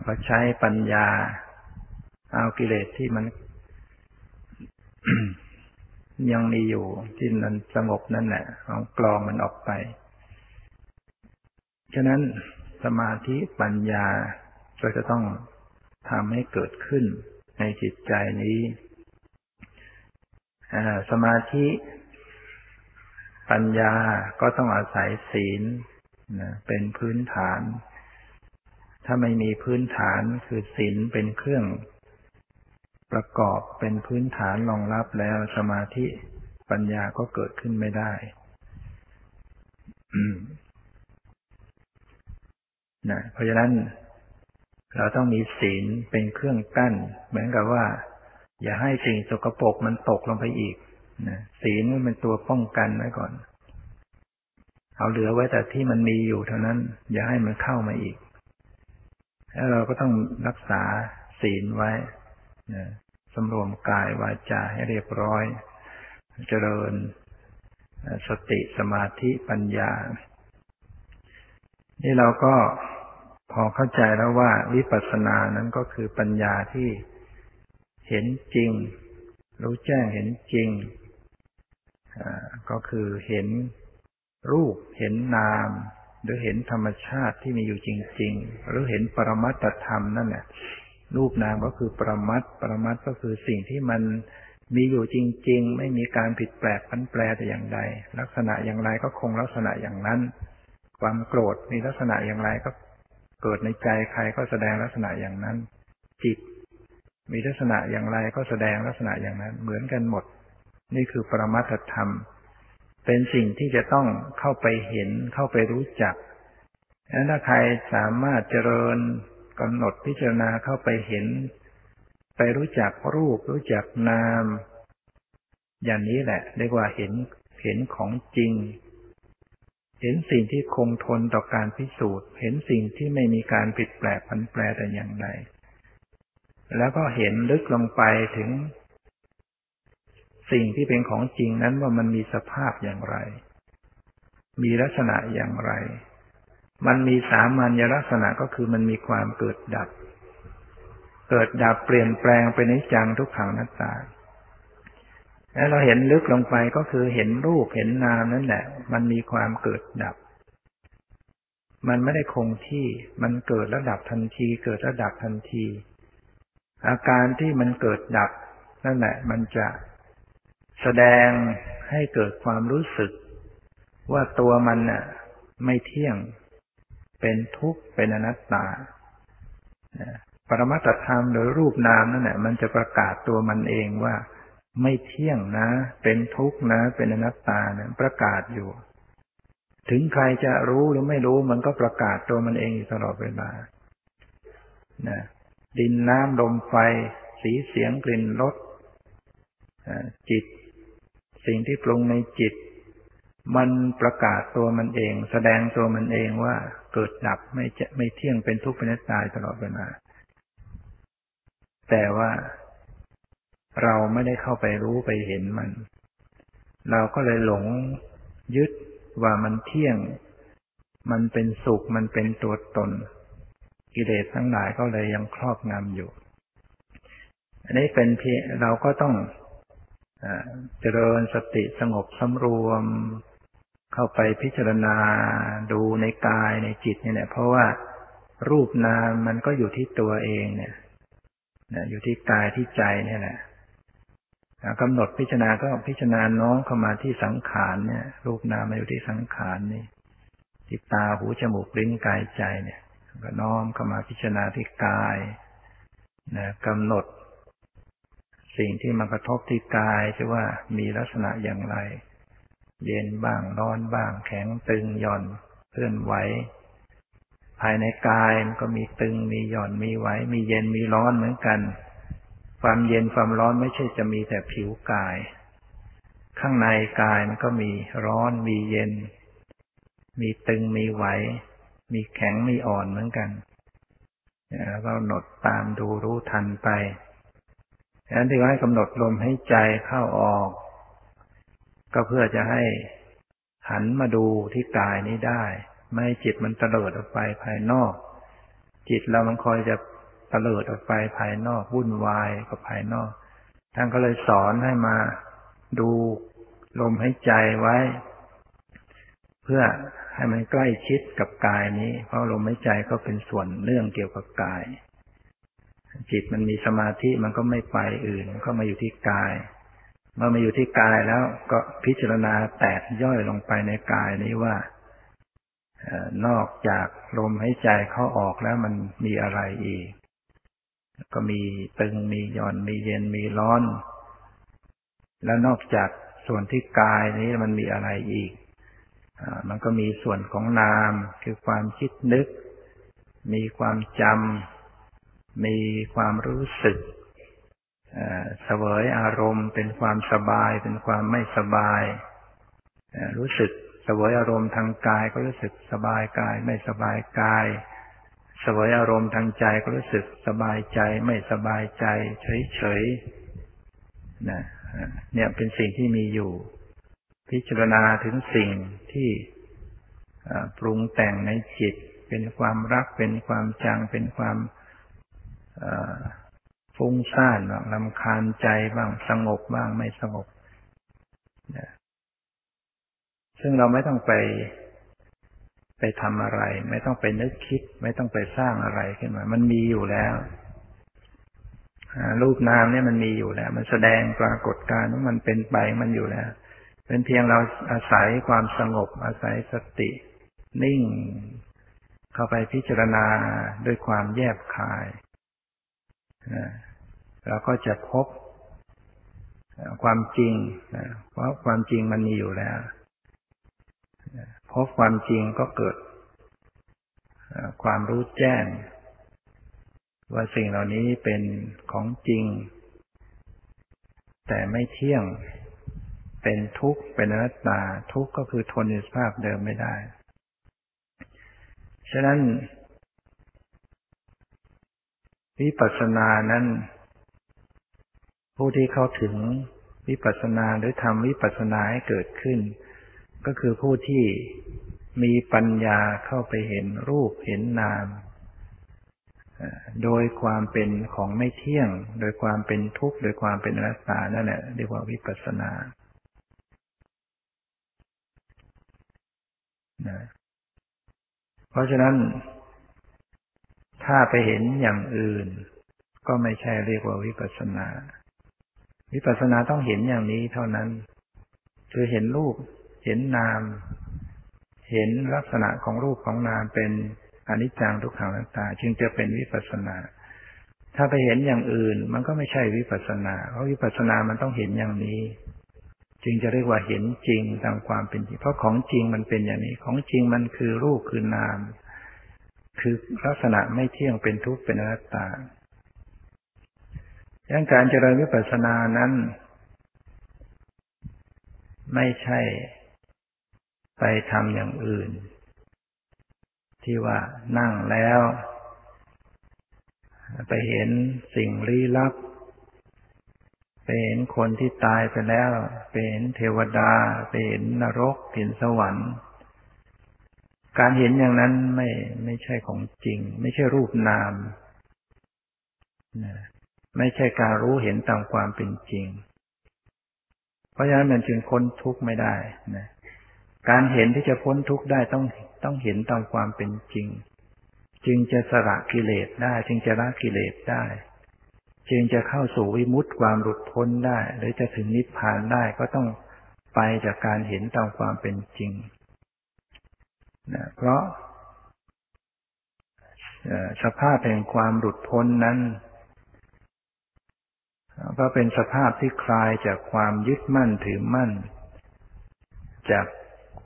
ก็ใช้ปัญญา เอากิเลสที่มัน ยังมีอยู่ที่นั้นสงบนั่นแหละเอากรองมันออกไป ฉะนั้นสมาธิปัญญาก็จะต้องทำให้เกิดขึ้นในจิตใจนี้สมาธิ ปัญญาก็ต้องอาศัยศีลเป็นพื้นฐาน ถ้าไม่มีพื้นฐานคือศีลเป็นเครื่อง ประกอบเป็นพื้นฐานรองรับแล้วสมาธิปัญญาก็เกิดขึ้นไม่ได้นะเพราะฉะนั้น เราต้องมีศีลเป็นเครื่องกั้น เหมือนกับว่า อย่าให้สิ่งสกปรกมันตกลงไปอีก นะศีลมันเป็นตัวป้องกันไว้ก่อน เอาเหลือไว้แต่ที่มันมีอยู่เท่านั้น อย่าให้มันเข้ามาอีกแล้วเราก็ต้องรักษาศีลไว้นะสำรวมกายวาจาให้เรียบร้อย เจริญสติสมาธิปัญญา นี่เราก็พอเข้าใจแล้วว่าวิปัสสนานั้นก็คือปัญญาที่เห็นจริง รู้แจ้งเห็นจริง ก็คือเห็นรูปเห็นนาม หรือเห็นธรรมชาติที่มีอยู่จริง ๆ หรือเห็นปรมัตธรรมนั่นแหละรูปนามก็คือปรมัตปรมัตก็คือสิ่งที่มันมีอยู่จริง ๆ ไม่มีการผิดแปลกพันแปรแต่อย่างใด ลักษณะอย่างไรก็คงลักษณะอย่างนั้น ความโกรธมีลักษณะอย่างไรก็เกิดในใจใครก็แสดงลักษณะอย่างนั้น จิต มีลักษณะอย่างไรก็แสดงลักษณะอย่างนั้น เหมือนกันหมด นี่คือปรมัตธรรม เป็นสิ่งที่จะต้องเข้าไปเห็นเข้าไปรู้จักแล้วถ้าใครสามารถเจริญกำหนดพิจารณาเข้าไปเห็น ไปรู้จักรูป รู้จักนาม อย่างนี้แหละเรียกว่าเห็นเห็นของจริง เห็นสิ่งที่คงทนต่อการพิสูจน์ เห็นสิ่งที่ไม่มีการผิดแปลกพันแปรแต่อย่างใดแล้วก็เห็นลึกลงไปถึง สิ่งที่เป็นของจริงนั้นว่ามันมีสภาพอย่างไร มีลักษณะอย่างไร มันมีสามัญลักษณะก็คือมันมีความเกิดดับ เกิดดับเปลี่ยนแปลงไปในจังทุกขังนัตตาแล้วเราเห็นลึกลงไปก็คือเห็นรูปเห็นนามนั่นแหละ มันมีความเกิดดับ มันไม่ได้คงที่ มันเกิดระดับทันที เกิดระดับทันที อาการที่มันเกิดดับนั่นแหละ มันจะ แสดงให้เกิดความรู้สึก ว่าตัวมันน่ะ ไม่เที่ยง เป็นทุกข์เป็นอนัตตาปรมัตธรรมหรือรูปนามนั่นแหละมันจะประกาศตัวมันเองว่า ไม่เที่ยงนะ เป็นทุกข์นะ เป็นอนัตตาเนี่ยประกาศอยู่ ถึงใครจะรู้หรือไม่รู้มันก็ประกาศตัวมันเองอยู่ตลอดเวลานะดินน้ำลมไฟ สีเสียงกลิ่นรสจิต สิ่งที่ปรุงในจิต มันประกาศตัวมันเอง แสดงตัวมันเองว่าเกิดดับไม่จะไม่เที่ยงเป็นทุกข์เป็นตายตลอดเวลาแต่ว่าเราไม่ได้เข้าไปรู้ไปเห็นมัน เราก็เลยหลงยึดว่ามันเที่ยง มันเป็นสุข มันเป็นตัวตน กิเลสทั้งหลายก็เลยยังครอบงำอยู่ อันนี้เป็นเพียเราก็ต้อง เจริญสติสงบสำรวม เข้าไปพิจารณาดูในกายในจิตเนี่ยเพราะว่ารูปนามมันก็อยู่ที่ตัวเองเนี่ยอยู่ที่กายที่ใจเนี่ยแหละกำหนดพิจารณาก็พิจารณาน้องเข้ามาที่สังขารเนี่ย รูปนามมาอยู่ที่สังขารนี่ที่ตาหูจมูกลิ้นกายใจเนี่ย ก็น้อมเข้ามาพิจารณาที่กายนะกำหนด สิ่งที่มากระทบที่กายจะว่ามีลักษณะอย่างไร เย็นบ้างร้อนบ้าง แข็งตึงหย่อนเคลื่อนไหว ภายในกายมันก็มีตึงมีหย่อนมีไหว มีเย็นมีร้อนเหมือนกัน ความเย็นความร้อนไม่ใช่จะมีแต่ผิวกาย ข้างในกายมันก็มีร้อนมีเย็น มีตึงมีไหว มีแข็งมีอ่อนเหมือนกันแล้วก็หนดตามดูรู้ทันไป ดังนั้นที่ว่าให้กำหนดลมให้ใจเข้าออก ก็เพื่อจะให้หันมาดูที่กายนี้ได้ ไม่ให้จิตมันเตลิดออกไปภายนอก จิตเรามันคอยจะเตลิดออกไปภายนอกวุ่นวายกับภายนอก ท่านก็เลยสอนให้มาดูลมหายใจไว้ เพื่อให้มันใกล้ชิดกับกายนี้ เพราะลมหายใจก็เป็นส่วนเรื่องเกี่ยวกับกาย จิตมันมีสมาธิมันก็ไม่ไปอื่นมันก็มาอยู่ที่กาย เมื่อมาอยู่ที่กายแล้วก็พิจารณาแตกย่อยลงไปในกายนี้ว่านอกจากลมหายใจเข้าออกแล้วมันมีอะไรอีก ก็มีตึงมีหย่อนมีเย็นมีร้อน แล้วนอกจากส่วนที่กายนี้มันมีอะไรอีกอมันก็มีส่วนของนามคือความคิดนึก มีความจำ มีความรู้สึกเสวยอารมณ์ เป็นความสบาย เป็นความไม่สบาย รู้สึกเสวยอารมณ์ทางกายก็รู้สึกสบายกาย ไม่สบายกายเสวยอารมณ์ทางใจก็รู้สึกสบายใจไม่สบายใจ เฉยๆนะเนี่ยเป็นสิ่งที่มีอยู่ พิจารณาถึงสิ่งที่ปรุงแต่งในจิต เป็นความรักเป็นความจังเป็นความ ฟุ้งซ่านบ้างลำคาญใจบ้างสงบบ้างไม่สงบซึ่งเราไม่ต้องไปไปทำอะไร ไม่ต้องไปนึกคิด ไม่ต้องไปสร้างอะไรขึ้นมา มันมีอยู่แล้วรูปนามเนี่ยมันมีอยู่แล้ว มันแสดงปรากฏการณ์ว่ามันเป็นไปมันอยู่แล้ว เป็นเพียงเราอาศัยความสงบ อาศัยสติ นิ่ง เข้าไปพิจารณาด้วยความแยบคาย เราก็จะพบความจริงเพราะความจริงมันมีอยู่แล้วพบความจริงก็เกิดความรู้แจ้ง ว่าสิ่งเหล่านี้เป็นของจริง แต่ไม่เที่ยงเป็นทุกข์เป็นอนัตตาทุกข์ก็คือทนในสภาพเดิมไม่ได้ ฉะนั้น วิปัสสนานั้น ผู้ที่เข้าถึงวิปัสสนาหรือทำวิปัสสนาให้เกิดขึ้น ก็คือผู้ที่มีปัญญาเข้าไปเห็นรูปเห็นนาม โดยความเป็นของไม่เที่ยง โดยความเป็นทุกข์ โดยความเป็นอนัตตานั่นแหละเรียกว่าวิปัสสนาเพราะฉะนั้น ถ้าไปเห็นอย่างอื่น ก็ไม่ใช่เรียกว่าวิปัสสนา วิปัสสนาต้องเห็นอย่างนี้เท่านั้น คือเห็นรูป เห็นนาม เห็นลักษณะของรูปของนามเป็นอนิจจังทุกขังนัตตา จึงจะเป็นวิปัสนา ถ้าไปเห็นอย่างอื่น มันก็ไม่ใช่วิปัสนา เพราะวิปัสนามันต้องเห็นอย่างนี้ จึงจะเรียกว่าเห็นจริงตามความเป็นจริง เพราะของจริงมันเป็นอย่างนี้ ของจริงมันคือรูปคือนาม คือลักษณะไม่เที่ยงเป็นทุกข์เป็นอนัตตาดังการเจริญวิปัสสนานั้น ไม่ใช่ ไปทำอย่างอื่น ที่ว่านั่งแล้ว ไปเห็นสิ่งลี้ลับ ไปเห็นคนที่ตายไปแล้ว ไปเห็นเทวดา ไปเห็นนรกเห็นสวรรค์ การเห็นอย่างนั้นไม่ไม่ใช่ของจริง ไม่ใช่รูปนามไม่ใช่การรู้เห็นตามความเป็นจริง เพราะฉะนั้นมันจึงพ้นทุกข์ไม่ได้นะการเห็นที่จะพ้นทุกข์ได้ต้องต้องเห็นตามความเป็นจริง จึงจะสละกิเลสได้ จึงจะละกิเลสได้ จึงจะเข้าสู่วิมุตติความหลุดพ้นได้ หรือจะถึงนิพพานได้ก็ต้องไปจากการเห็นตามความเป็นจริง นะเพราะสภาพแห่งความหลุดพ้นนั้น ก็เป็นสภาพที่คลายจากความยึดมั่นถือมั่น จาก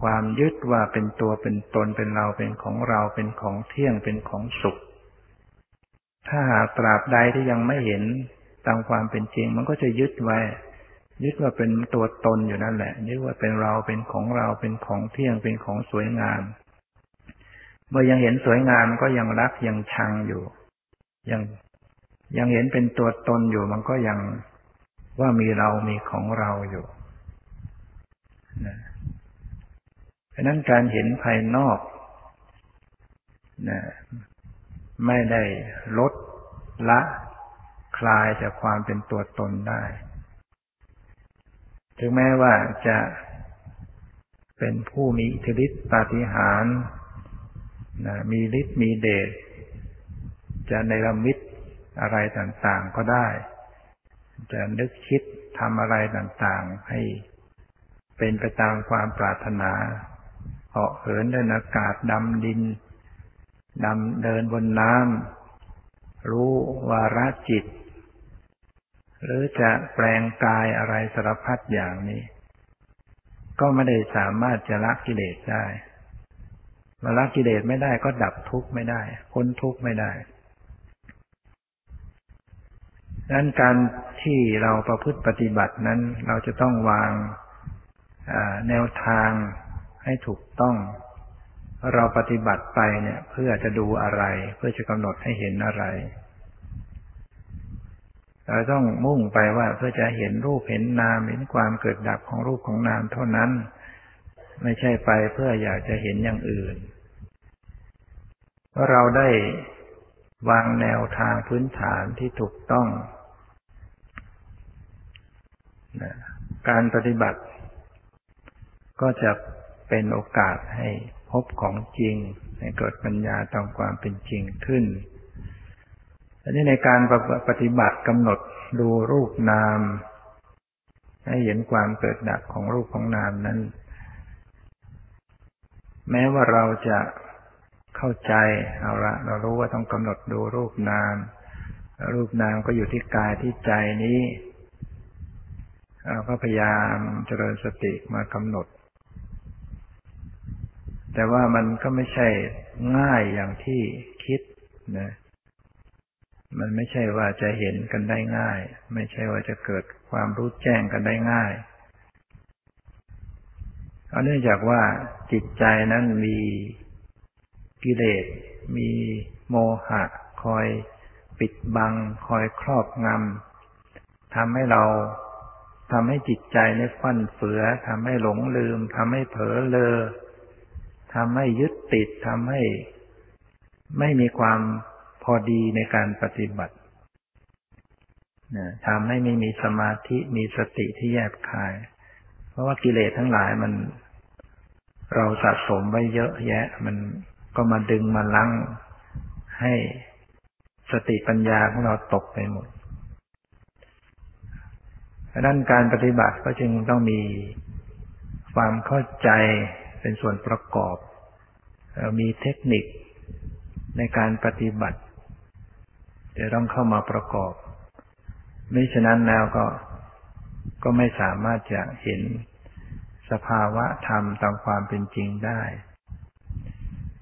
ความยึดว่าเป็นตัวเป็นตนเป็นเราเป็นของเราเป็นของเที่ยงเป็นของสุข ถ้าหากตราบใดที่ยังไม่เห็นตามความเป็นจริง มันก็จะยึดไว้ ยึดว่าเป็นตัวตนอยู่นั่นแหละยึดว่าเป็นเราเป็นของเราเป็นของเที่ยงเป็นของสวยงาม เมื่อยังเห็นสวยงามก็ยังรักยังชังอยู่ ยังยังเห็นเป็นตัวตนอยู่มันก็ยังว่ามีเรามีของเราอยู่นะเพราะนั้นการเห็นภายนอกนะไม่ได้ลดละคลายจากความเป็นตัวตนได้ ถึงแม้ว่าจะเป็นผู้มีอิทธิฤทธิปาฏิหาริย์ นะมีฤทธิ์มีเดชจะในรมิตอะไรต่างๆก็ได้ จะนึกคิดทำอะไรต่างๆ ให้เป็นไปตามความปรารถนาเหาะเหินเดินอากาศดำดินดำเดินบนน้ำรู้วาระจิต หรือจะแปลงกายอะไรสารพัดอย่างนี้ ก็ไม่ได้สามารถจะละกิเลสได้ มาละกิเลสไม่ได้ก็ดับทุกข์ไม่ได้พ้นทุกข์ไม่ได้ดังนั้นการที่เราประพฤติปฏิบัตินั้น เราจะต้องวางแนวทางให้ถูกต้อง เราปฏิบัติไปเนี่ย เพื่อจะดูอะไร เพื่อจะกำหนดให้เห็นอะไรเราต้องมุ่งไปว่าเพื่อจะเห็นรูปเห็นนามเห็นความเกิดดับของรูปของนามเท่านั้น ไม่ใช่ไปเพื่ออยากจะเห็นอย่างอื่น เพราเราได้วางแนวทางพื้นฐานที่ถูกต้อง การปฏิบัติ ก็จะเป็นโอกาสให้พบของจริง ให้เกิดปัญญาตามความเป็นจริงขึ้นอันนี้ในการปฏิบัติกำหนดดูรูปนาม ให้เห็นความเกิดดับของรูปของนามนั้น แม้ว่าเราจะ เข้าใจ เอาละเรารู้ว่าต้องกำหนดดูรูปนาม รูปนามก็อยู่ที่กายที่ใจนี้เราก็พยายามเจริญสติมากำหนด แต่ว่ามันก็ไม่ใช่ง่ายอย่างที่คิดนะมันไม่ใช่ว่าจะเห็นกันได้ง่าย ไม่ใช่ว่าจะเกิดความรู้แจ้งกันได้ง่ายเอาเนื่องจากว่าจิตใจนั้นมี กิเลส มีโมหะ คอยปิดบัง คอยครอบงำทำให้เราทำให้จิตใจในฟั่นเฟือทำให้หลงลืมทำให้เผลอเลอทำให้ยึดติดทำให้ ไม่มีความพอดีในการปฏิบัติทำให้ไม่มีสมาธิมีสติที่แยบคาย เพราะว่ากิเลสทั้งหลายมัน เราสะสมไว้เยอะแยะ มัน ก็มาดึงมาลังให้สติปัญญาของเราตกไปหมดดังนั้นการปฏิบัติก็จึงต้องมีความเข้าใจเป็นส่วนประกอบ มีเทคนิคในการปฏิบัติจะต้องเข้ามาประกอบ ไม่ฉะนั้นแล้วก็ก็ไม่สามารถจะเห็นสภาวะธรรมตามความเป็นจริงได้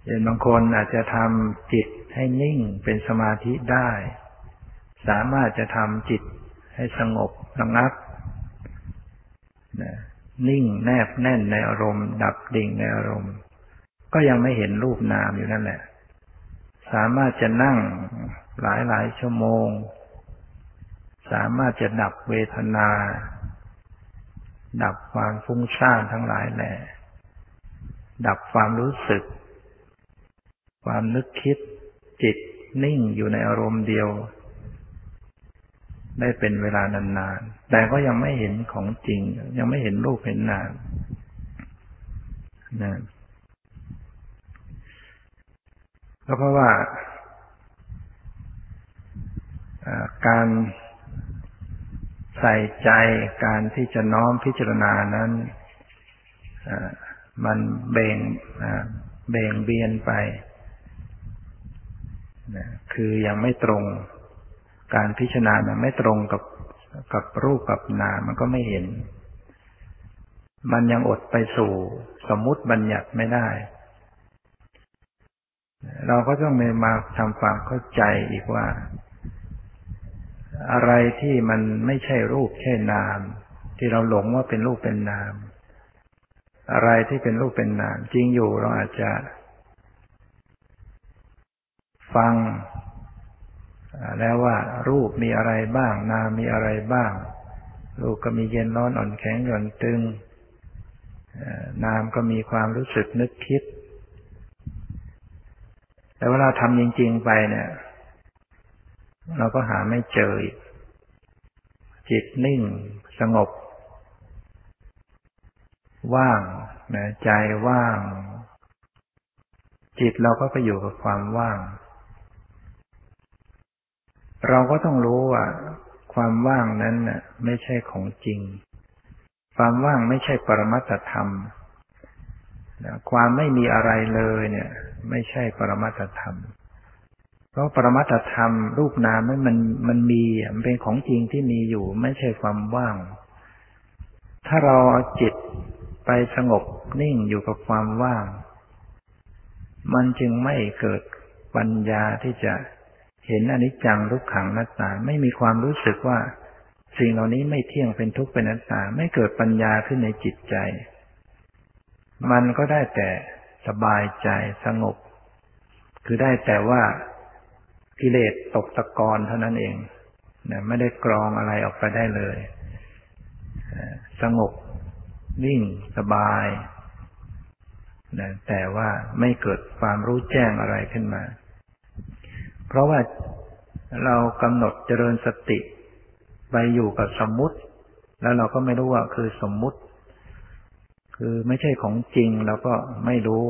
เห็นบางคนอาจจะทำจิตให้นิ่งเป็นสมาธิได้ สามารถจะทำจิตให้สงบระงับนิ่งแนบแน่นในอารมณ์ ดับดิ่งในอารมณ์ ก็ยังไม่เห็นรูปนามอยู่นั่นแหละ สามารถจะนั่งหลายหลายชั่วโมง สามารถจะดับเวทนา ดับความฟุ้งซ่านทั้งหลายแหละดับความรู้สึก ความนึกคิดจิตนิ่งอยู่ในอารมณ์เดียว ได้เป็นเวลานานๆ แต่ก็ยังไม่เห็นของจริง ยังไม่เห็นรูปเห็นนามนะก็เพราะว่าการใส่ใจการที่จะน้อมพิจารณานั้นมันเบ่งเบ่งเบียนไป นะคือยังไม่ตรง การพิจารณามันไม่ตรงกับกับรูปกับนามมันก็ไม่เห็น มันยังอดไปสู่สมมติบัญญัติไม่ได้ เราก็ต้องมาทำความเข้าใจอีกว่า อะไรที่มันไม่ใช่รูปใช่นาม ที่เราหลงว่าเป็นรูปเป็นนาม อะไรที่เป็นรูปเป็นนาม จริงอยู่เราอาจจะ ฟัง แล้วว่ารูปมีอะไรบ้าง นามมีอะไรบ้าง รูปก็มีเย็นร้อนอ่อนแข็งหย่อนตึง นามก็มีความรู้สึกนึกคิด แต่เวลาทำจริง ๆ ไปเนี่ย เราก็หาไม่เจอ จิตนิ่งสงบ ว่างนะใจว่างจิตเราก็ไปอยู่กับความว่าง เราก็ต้องรู้ว่า ความว่างนั้นน่ะ ไม่ใช่ของจริง ความว่างไม่ใช่ปรมัตธรรมความไม่มีอะไรเลยเนี่ย ไม่ใช่ปรมัตธรรม เพราะปรมัตธรรม รูปนามมันมันมันมีมันเป็นของจริงที่มีอยู่ ไม่ใช่ความว่าง ถ้าเราเอาจิตไปสงบนิ่งอยู่กับความว่าง มันจึงไม่เกิดปัญญาที่จะ เห็นอนิจจังทุกขังนัตตา ไม่มีความรู้สึกว่า สิ่งเหล่านี้ไม่เที่ยงเป็นทุกข์เป็นนัตตา ไม่เกิดปัญญาขึ้นในจิตใจ มันก็ได้แต่สบายใจสงบ คือได้แต่ว่ากิเลสตกตะกอนเท่านั้นเองนะไม่ได้กรองอะไรออกไปได้เลย สงบนิ่งสบายนะแต่ว่าไม่เกิดความรู้แจ้งอะไรขึ้นมา เพราะว่าเรากำหนดเจริญสติไปอยู่กับสมมุติ แล้วเราก็ไม่รู้ว่าคือสมมุติ คือไม่ใช่ของจริงเราก็ไม่รู้